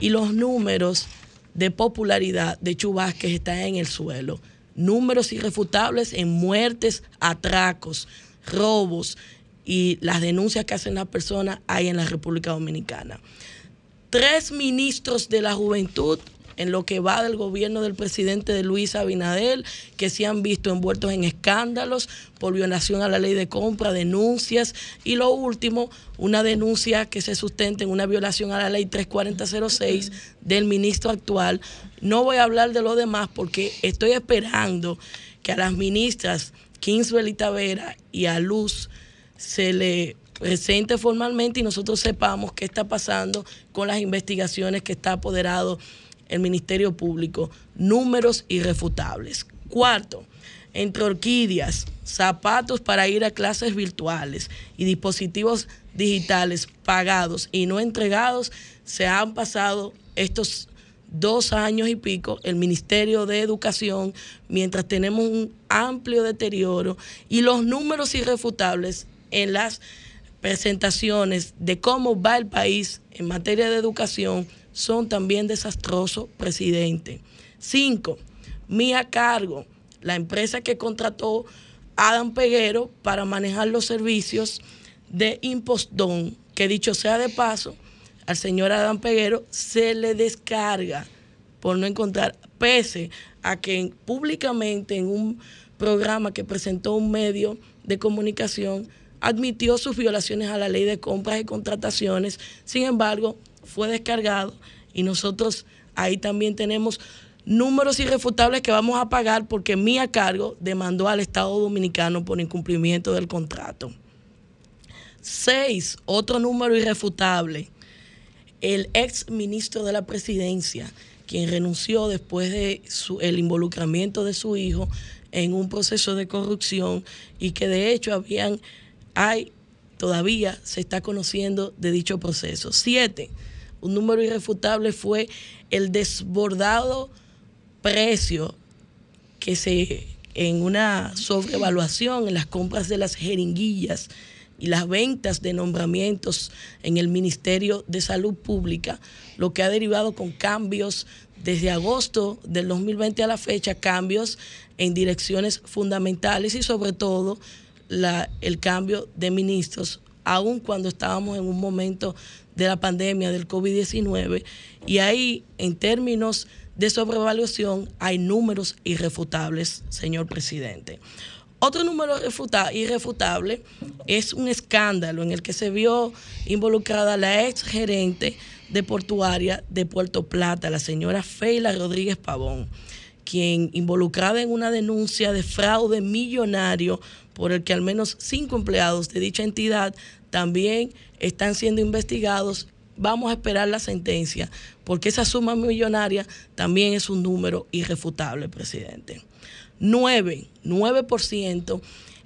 y los números de popularidad de Chubasques están en el suelo. Números irrefutables en muertes, atracos, robos y las denuncias que hacen las personas hay en la República Dominicana. Tres ministros de la juventud en lo que va del gobierno del presidente de Luis Abinadel, que se han visto envueltos en escándalos por violación a la ley de compra, denuncias y lo último, una denuncia que se sustenta en una violación a la ley 3406 del ministro actual. No voy a hablar de lo demás porque estoy esperando que a las ministras Kingswell y Tavera y a Luz se le presente formalmente y nosotros sepamos qué está pasando con las investigaciones que está apoderado el Ministerio Público. Números irrefutables. Cuarto, entre orquídeas, zapatos para ir a clases virtuales y dispositivos digitales pagados y no entregados, se han pasado estos dos años y pico el Ministerio de Educación, mientras tenemos un amplio deterioro y los números irrefutables en las presentaciones de cómo va el país en materia de educación son también desastrosos, presidente. Cinco, Mía Cargo, la empresa que contrató Adam Peguero para manejar los servicios de Impostón, que dicho sea de paso, al señor Adam Peguero se le descarga por no encontrar, pese a que públicamente en un programa que presentó un medio de comunicación admitió sus violaciones a la ley de compras y contrataciones, sin embargo, fue descargado y nosotros ahí también tenemos números irrefutables que vamos a pagar porque Mía Cargo demandó al Estado Dominicano por incumplimiento del contrato. Seis, otro número irrefutable, el ex ministro de la presidencia, quien renunció después de el involucramiento de su hijo en un proceso de corrupción y que de hecho habían, hay, todavía se está conociendo de dicho proceso. Siete, un número irrefutable fue el desbordado precio que se en una sobrevaluación en las compras de las jeringuillas y las ventas de nombramientos en el Ministerio de Salud Pública, lo que ha derivado con cambios desde agosto del 2020 a la fecha, cambios en direcciones fundamentales y sobre todo la, el cambio de ministros, aun cuando estábamos en un momento de la pandemia del COVID-19. Y ahí, en términos de sobrevaluación, hay números irrefutables, señor presidente. Otro número irrefutable es un escándalo en el que se vio involucrada la ex gerente de portuaria de Puerto Plata, la señora Feila Rodríguez Pavón, quien involucrada en una denuncia de fraude millonario por el que al menos cinco empleados de dicha entidad también están siendo investigados. Vamos a esperar la sentencia, porque esa suma millonaria también es un número irrefutable, presidente. 9, 9%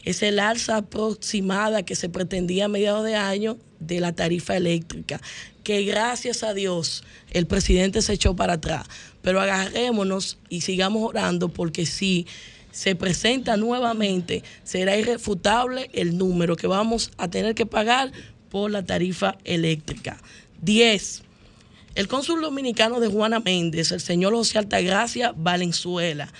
es el alza aproximada que se pretendía a mediados de año de la tarifa eléctrica, que gracias a Dios el presidente se echó para atrás. Pero agarrémonos y sigamos orando porque si se presenta nuevamente, será irrefutable el número que vamos a tener que pagar por la tarifa eléctrica. 10. El cónsul dominicano de Juana Méndez, el señor José Altagracia Valenzuela,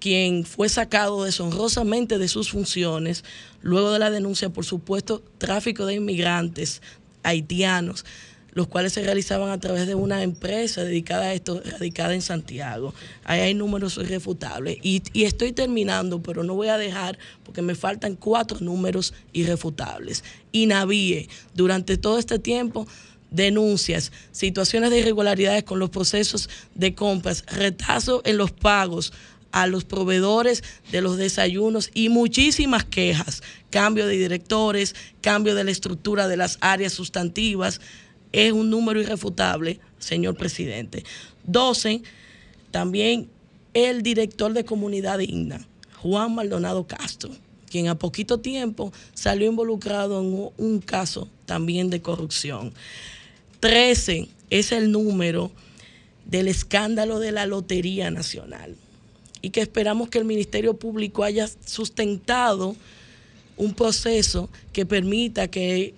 quien fue sacado deshonrosamente de sus funciones luego de la denuncia por supuesto tráfico de inmigrantes haitianos, los cuales se realizaban a través de una empresa dedicada a esto, radicada en Santiago. Ahí hay números irrefutables. Y, estoy terminando, pero no voy a dejar porque me faltan cuatro números irrefutables. INAVIE, durante todo este tiempo denuncias, situaciones de irregularidades con los procesos de compras, retraso en los pagos, a los proveedores de los desayunos y muchísimas quejas, cambio de directores, cambio de la estructura de las áreas sustantivas, es un número irrefutable, señor presidente. 12, también el director de Comunidad Digna, Juan Maldonado Castro, quien a poquito tiempo salió involucrado en un caso también de corrupción. 13 es el número del escándalo de la Lotería Nacional y que esperamos que el Ministerio Público haya sustentado un proceso que permita que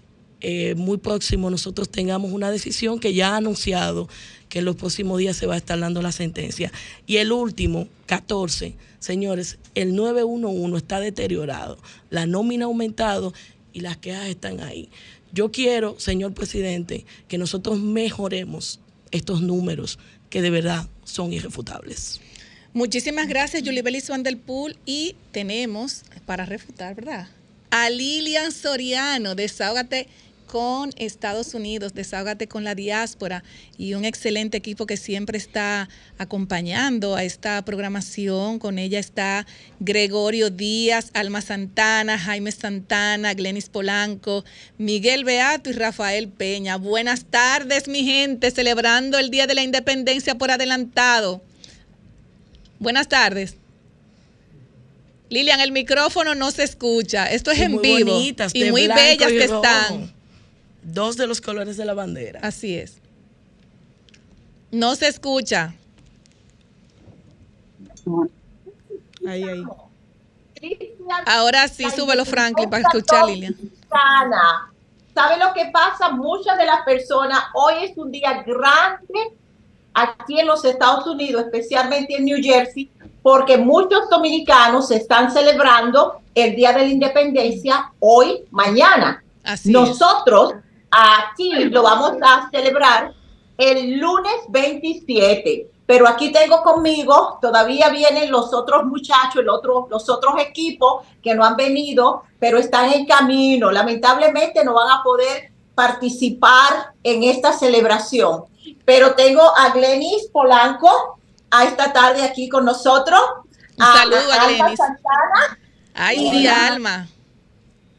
eh, muy próximo nosotros tengamos una decisión que ya ha anunciado que en los próximos días se va a estar dando la sentencia. Y el último, 14, señores, el 911 está deteriorado, la nómina ha aumentado y las quejas están ahí. Yo quiero, señor presidente, que nosotros mejoremos estos números que de verdad son irrefutables. Muchísimas gracias, Julie Belis Van del Pool. Y tenemos, para refutar, ¿verdad? A Lilian Soriano, Desahógate con Estados Unidos, Desahógate con la diáspora y un excelente equipo que siempre está acompañando a esta programación. Con ella está Gregorio Díaz, Alma Santana, Jaime Santana, Glenis Polanco, Miguel Beato y Rafael Peña. Buenas tardes, mi gente, celebrando el Día de la Independencia por adelantado. Buenas tardes. Lilian, el micrófono no se escucha. Esto es en muy vivo. Bonitas, y muy bellas que rojo. están. Dos de los colores de la bandera. Así es. No se escucha. Ahí, ahí. Ahora sí, súbelo, Franklin, para escuchar a Lilian. Sana. ¿Sabe lo que pasa? Muchas de las personas, hoy es un día grande aquí en los Estados Unidos, especialmente en New Jersey, porque muchos dominicanos están celebrando el Día de la Independencia hoy, mañana. Así Nosotros aquí lo vamos a celebrar el lunes 27. Pero aquí tengo conmigo, todavía vienen los otros muchachos, el otro, los otros equipos que no han venido, pero están en camino. Lamentablemente no van a poder participar en esta celebración. Pero tengo a Glenis Polanco a esta tarde aquí con nosotros. Un saludo a Alma Glenis. Santana. Ay, sí. Alma.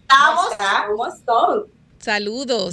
Estamos. Saludos.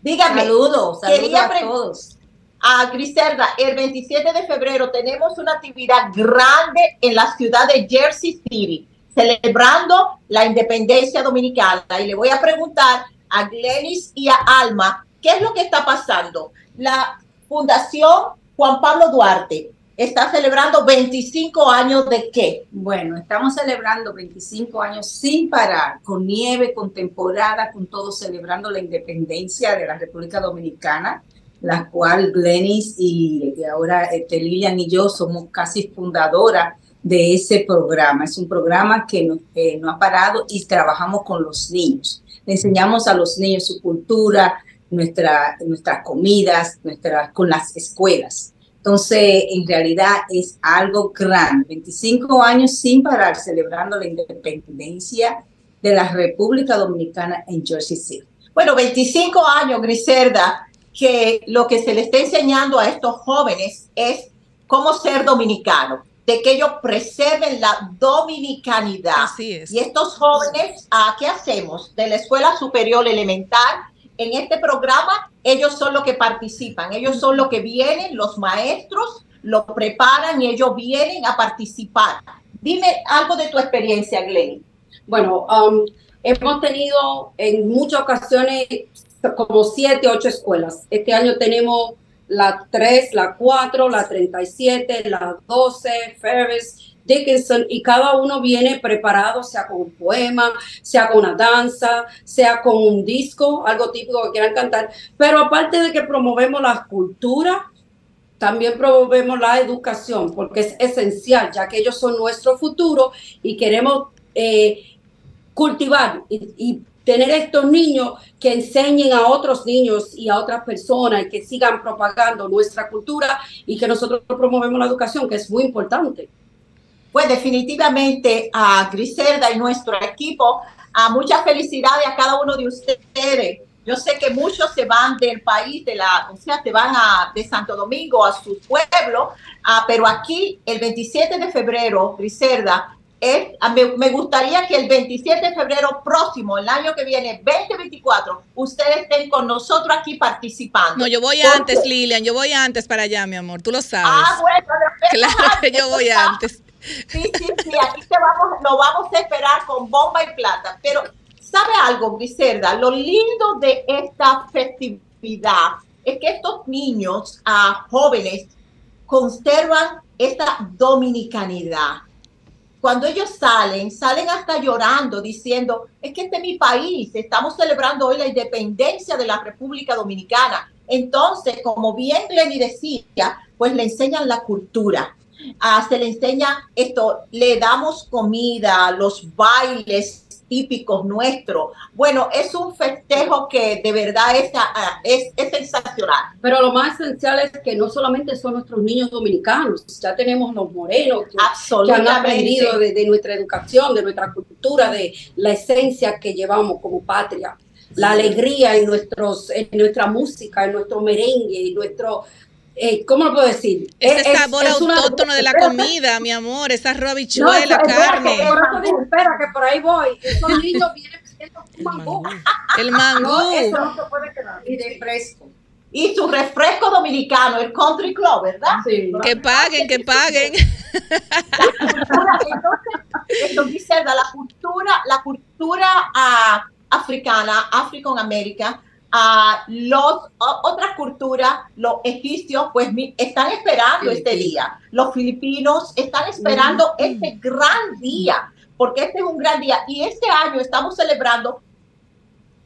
Dígame. Saludos, saludos quería a todos. A Griselda, el 27 de febrero tenemos una actividad grande en la ciudad de Jersey City, celebrando la independencia dominicana. Y le voy a preguntar a Glenis y a Alma, ¿qué es lo que está pasando? La Fundación Juan Pablo Duarte está celebrando 25 años de qué? Bueno, estamos celebrando 25 años sin parar, con nieve, con temporada, con todo, celebrando la independencia de la República Dominicana, la cual Glenis y ahora este, Lilian y yo somos casi fundadoras de ese programa. Es un programa que no, eh, no ha parado y trabajamos con los niños. Le enseñamos a los niños su cultura, nuestra, nuestras comidas, nuestras, con las escuelas. Entonces, en realidad es algo grande. 25 años sin parar celebrando la independencia de la República Dominicana en Jersey City. Bueno, 25 años, Griselda, que lo que se le está enseñando a estos jóvenes es cómo ser dominicano, de que ellos preserven la dominicanidad. Así es. Y estos jóvenes, ¿a ¿qué hacemos? De la Escuela Superior Elemental, en este programa, ellos son los que participan, ellos son los que vienen, los maestros los preparan y ellos vienen a participar. Dime algo de tu experiencia, Glenn. Bueno, um, hemos tenido en muchas ocasiones como siete, ocho escuelas. Este año tenemos la 3, la 4, la 37, la 12, Ferris, Dickinson, y cada uno viene preparado, sea con un poema, sea con una danza, sea con un disco, algo típico que quieran cantar. Pero aparte de que promovemos la cultura, también promovemos la educación, porque es esencial, ya que ellos son nuestro futuro y queremos eh, cultivar y, y tener estos niños que enseñen a otros niños y a otras personas y que sigan propagando nuestra cultura y que nosotros promovemos la educación, que es muy importante. Pues definitivamente a Griselda y nuestro equipo, a muchas felicidades a cada uno de ustedes. Yo sé que muchos se van del país, de la, o sea, se van a, de Santo Domingo a su pueblo, ah, pero aquí el 27 de febrero, Griselda, es, a- me, me gustaría que el 27 de febrero próximo, el año que viene, 2024, ustedes estén con nosotros aquí participando. No, yo voy Porque- antes, Lilian, yo voy antes para allá, mi amor, tú lo sabes. Ah, bueno, Claro que yo voy antes. Sí, sí, sí, aquí te vamos, lo vamos a esperar con bomba y plata. Pero, ¿sabe algo, Griselda? Lo lindo de esta festividad es que estos niños, ah, jóvenes, conservan esta dominicanidad. Cuando ellos salen, salen hasta llorando, diciendo, es que este es mi país, estamos celebrando hoy la independencia de la República Dominicana. Entonces, como bien Glenny decía, pues le enseñan la cultura, Ah, se le enseña esto, le damos comida, los bailes típicos nuestros. Bueno, es un festejo que de verdad es, es, es sensacional. Pero lo más esencial es que no solamente son nuestros niños dominicanos, ya tenemos los morenos que, que han aprendido de, de nuestra educación, de nuestra cultura, de la esencia que llevamos como patria, la alegría en, nuestros, en nuestra música, en nuestro merengue, en nuestro... eh, ¿Cómo lo puedo decir? Ese Es- sabor es autóctono de la comida, mi amor, esa arroz, No, carne. digo, espera, que por ahí voy. Esos niños vienen pidiendo un mangú. El mangú. No, eso no se puede quedar. Y de fresco. Y su refresco dominicano, el Country Club, ¿verdad? Que paguen, que paguen. Esto dice la cultura, la cultura ah, africana, African American, ah, los otras culturas, los egipcios, pues mi- están esperando este día. Los filipinos están esperando este gran día, porque este es un gran día. Y este año estamos celebrando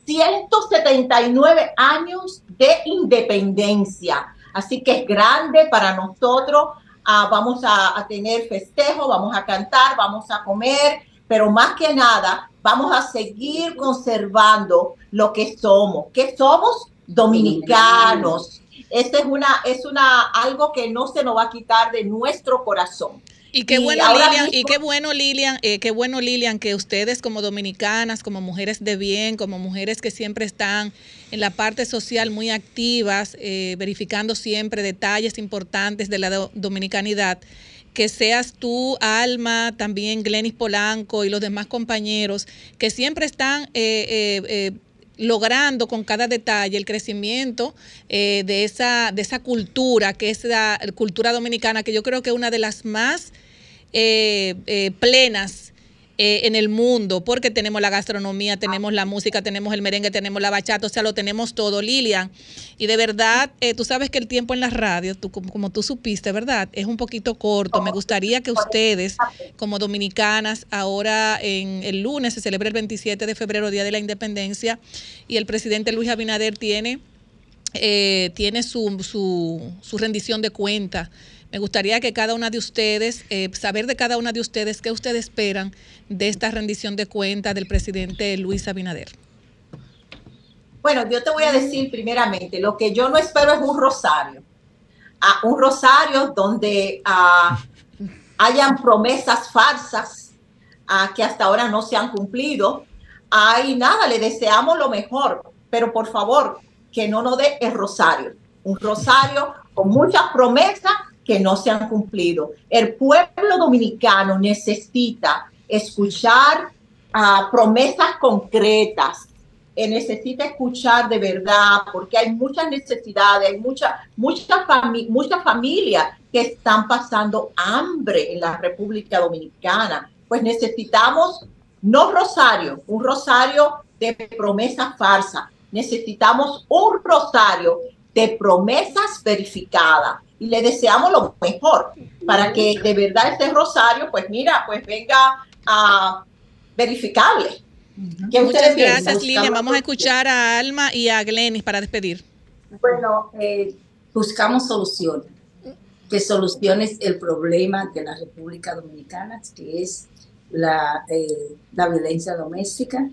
179 años de independencia. Así que es grande para nosotros. ah, vamos a, a tener festejo, vamos a cantar, vamos a comer, pero más que nada vamos a seguir conservando lo que somos. ¿Qué somos? Dominicanos. Esta es una, es una, algo que no se nos va a quitar de nuestro corazón. Y qué Y bueno, Lilian, y qué bueno, Lilian, eh, qué bueno, Lilian, que ustedes como dominicanas, como mujeres de bien, como mujeres que siempre están en la parte social muy activas, eh, verificando siempre detalles importantes de la do- dominicanidad, que seas tú, Alma, también Glenis Polanco y los demás compañeros, que siempre están eh, eh, eh, logrando con cada detalle el crecimiento eh, de, esa, de esa cultura, que es la cultura dominicana, que yo creo que es una de las más eh, plenas eh, en el mundo, porque tenemos la gastronomía, tenemos la música, tenemos el merengue, tenemos la bachata, o sea, lo tenemos todo, Lilian. Y de verdad, eh, tú sabes que el tiempo en las radios, tú, como, tú supiste, ¿verdad? Es un poquito corto. Me gustaría que ustedes, como dominicanas, ahora en el lunes se celebra el 27 de febrero, Día de la Independencia, y el presidente Luis Abinader tiene eh, tiene su, su, su rendición de cuenta. Me gustaría que cada una de ustedes, eh, saber de cada una de ustedes qué ustedes esperan de esta rendición de cuenta del presidente Luis Abinader. Bueno, yo te voy a decir primeramente, lo que yo no espero es un rosario. Ah, un rosario donde ah, hayan promesas falsas ah, que hasta ahora no se han cumplido. Ay, nada, le deseamos lo mejor, pero por favor, que no nos dé el rosario. Un rosario con muchas promesas que no se han cumplido. El pueblo dominicano necesita escuchar ah, promesas concretas, eh, necesita escuchar de verdad, porque hay muchas necesidades, hay muchas mucha fami muchas familias que están pasando hambre en la República Dominicana. Pues necesitamos no rosario, un rosario de promesas falsas. Necesitamos un rosario de promesas verificadas y le deseamos lo mejor para que de verdad este rosario, pues mira, pues venga a verificable. ¿Qué Muchas gracias? Lilian. Vamos a escuchar a Alma y a Glenis para despedir. Bueno, eh, buscamos soluciones, que soluciones el problema de la República Dominicana, que es la, eh, la violencia doméstica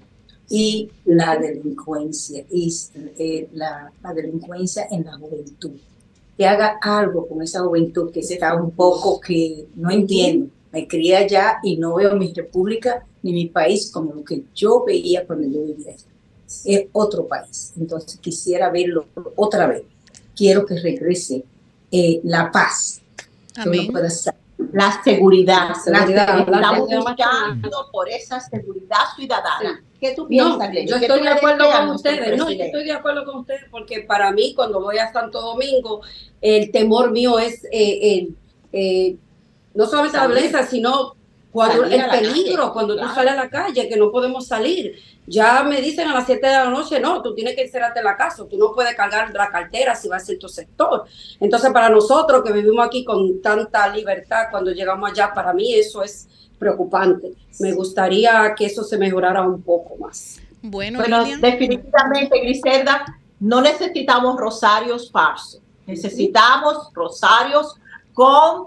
y la delincuencia, y eh, la, la delincuencia en la juventud. Que haga algo con esa juventud que está un poco que no entiendo. Me crié allá y no veo mi república ni mi país como lo que yo veía cuando yo vivía allá. Es otro país. Entonces quisiera verlo otra vez. Quiero que regrese eh, la paz. Que uno pueda La seguridad, La seguridad, la- estamos seguridad. luchando por esa seguridad ciudadana. ¿Qué tú No, piensas, Glenn? yo ¿Qué estoy de acuerdo con ustedes. No, yo estoy de acuerdo con ustedes porque para mí, cuando voy a Santo Domingo, el temor mío es eh, eh, no solamente la violencia, sino cuando el peligro, calle, cuando claro. tú sales a la calle, que no podemos salir. Ya me dicen a las 7 de la noche, no, tú tienes que encerrarte en la casa, tú no puedes cargar la cartera si vas a cierto sector. Entonces, para nosotros que vivimos aquí con tanta libertad, cuando llegamos allá, para mí eso es preocupante. Me gustaría que eso se mejorara un poco más. Bueno, Bueno, definitivamente, Griselda, no necesitamos rosarios falsos. Necesitamos rosarios con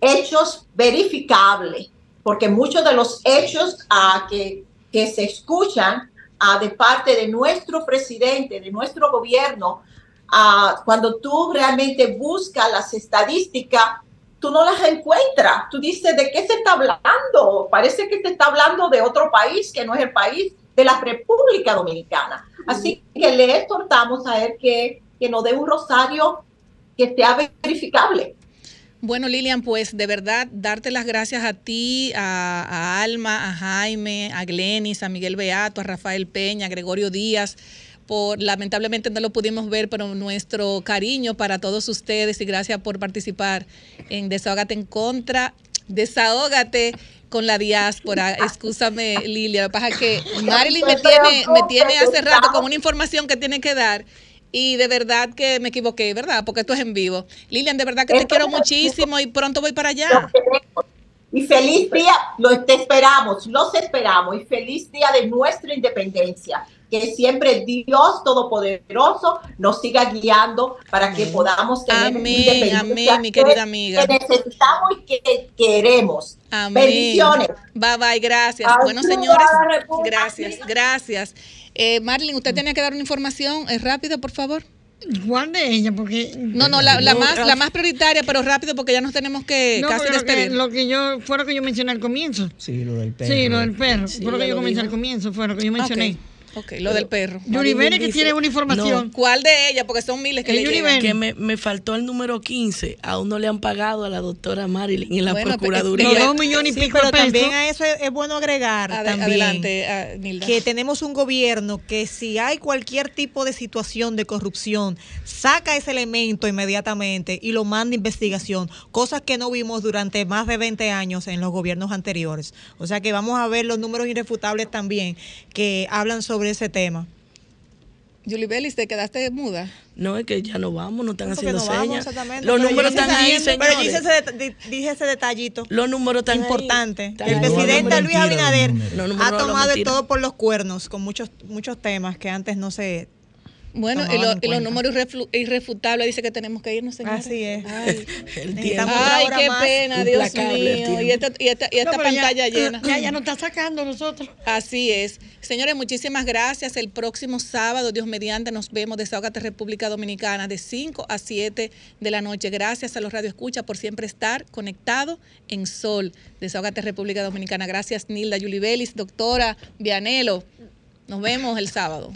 hechos verificables, porque muchos de los hechos ah, que, que se escuchan ah, de parte de nuestro presidente, de nuestro gobierno, ah, cuando tú realmente buscas las estadísticas, tú no las encuentras. Tú dices, ¿de qué se está hablando? Parece que se está hablando de otro país que no es el país de la República Dominicana. Así que le exhortamos a él que, que nos dé un rosario que sea verificable. Bueno, Lilian, pues de verdad darte las gracias a ti, a, a Alma, a Jaime, a Glenis, a Miguel Beato, a Rafael Peña, a Gregorio Díaz, por lamentablemente no lo pudimos ver, pero nuestro cariño para todos ustedes y gracias por participar en Desahógate en contra, Desahógate con la diáspora. Excúsame, Lilia, lo que pasa es que Marilyn me tiene, me tiene hace rato con una información que tiene que dar. Y de verdad que me equivoqué, ¿verdad? Porque esto es en vivo. Lilian, de verdad que te quiero muchísimo y pronto voy para allá. Y feliz día, lo te esperamos, los esperamos. Y feliz día de nuestra independencia. que siempre Dios Todopoderoso nos siga guiando para que podamos tener Amén, independencia amén, mi querida amiga. que necesitamos y que queremos. Amén. Bendiciones. Bye bye, gracias. Ayuda bueno, señores, gracias, gracias. Eh, Marlene, usted tenía que dar una información eh, rápido, por favor. ¿Cuál de ella? Porque No, no, la, la más, la más prioritaria, pero rápido porque ya nos tenemos que No, casi porque lo que, despedir. lo que yo fue lo que yo mencioné al comienzo. Sí, lo del perro. Sí, lo del perro. Sí, fue lo que yo comencé dijo. al comienzo, fue lo que yo mencioné. Ok, lo del perro. Yuri Vélez, que tiene una información. No, ¿Cuál de ellas? Porque son miles que El le llegan. Que me, me faltó el número 15. Aún no le han pagado a la doctora Marilyn en la Bueno, Procuraduría. pero- Dos millones y Sí, pico pero también a eso es, es bueno agregar Ade- también adelante, Nilda. que tenemos un gobierno que si hay cualquier tipo de situación de corrupción, saca ese elemento inmediatamente y lo manda a investigación, cosas que no vimos durante más de 20 años en los gobiernos anteriores. O sea que vamos a ver los números irrefutables también que hablan sobre ese tema. Julie Bellis, ¿te quedaste muda? No, es que ya no vamos, no están haciendo no señas. Los Pero números están ahí, Pero ese, dije ese detallito. Los números están ahí. importante. Están El presidente Luis Abinader ha tomado el todo por los cuernos con muchos muchos temas que antes no se Bueno, y, lo- y los números irrefutables dice que tenemos que irnos, señores. Así es. Ay, El tiempo. Ay, qué pena, Dios mío. Y esta, y esta, y esta No, pero ya- pantalla llena. Ya, ya nos está sacando nosotros. Así es. Señores, muchísimas gracias. El próximo sábado, Dios mediante, nos vemos. Desahogate República Dominicana de 5 a 7 de la noche. Gracias a los Radio Escucha por siempre estar conectado en Sol. Desahogate República Dominicana. Gracias, Nilda Yulibelis, doctora Vianelo. Nos vemos el sábado.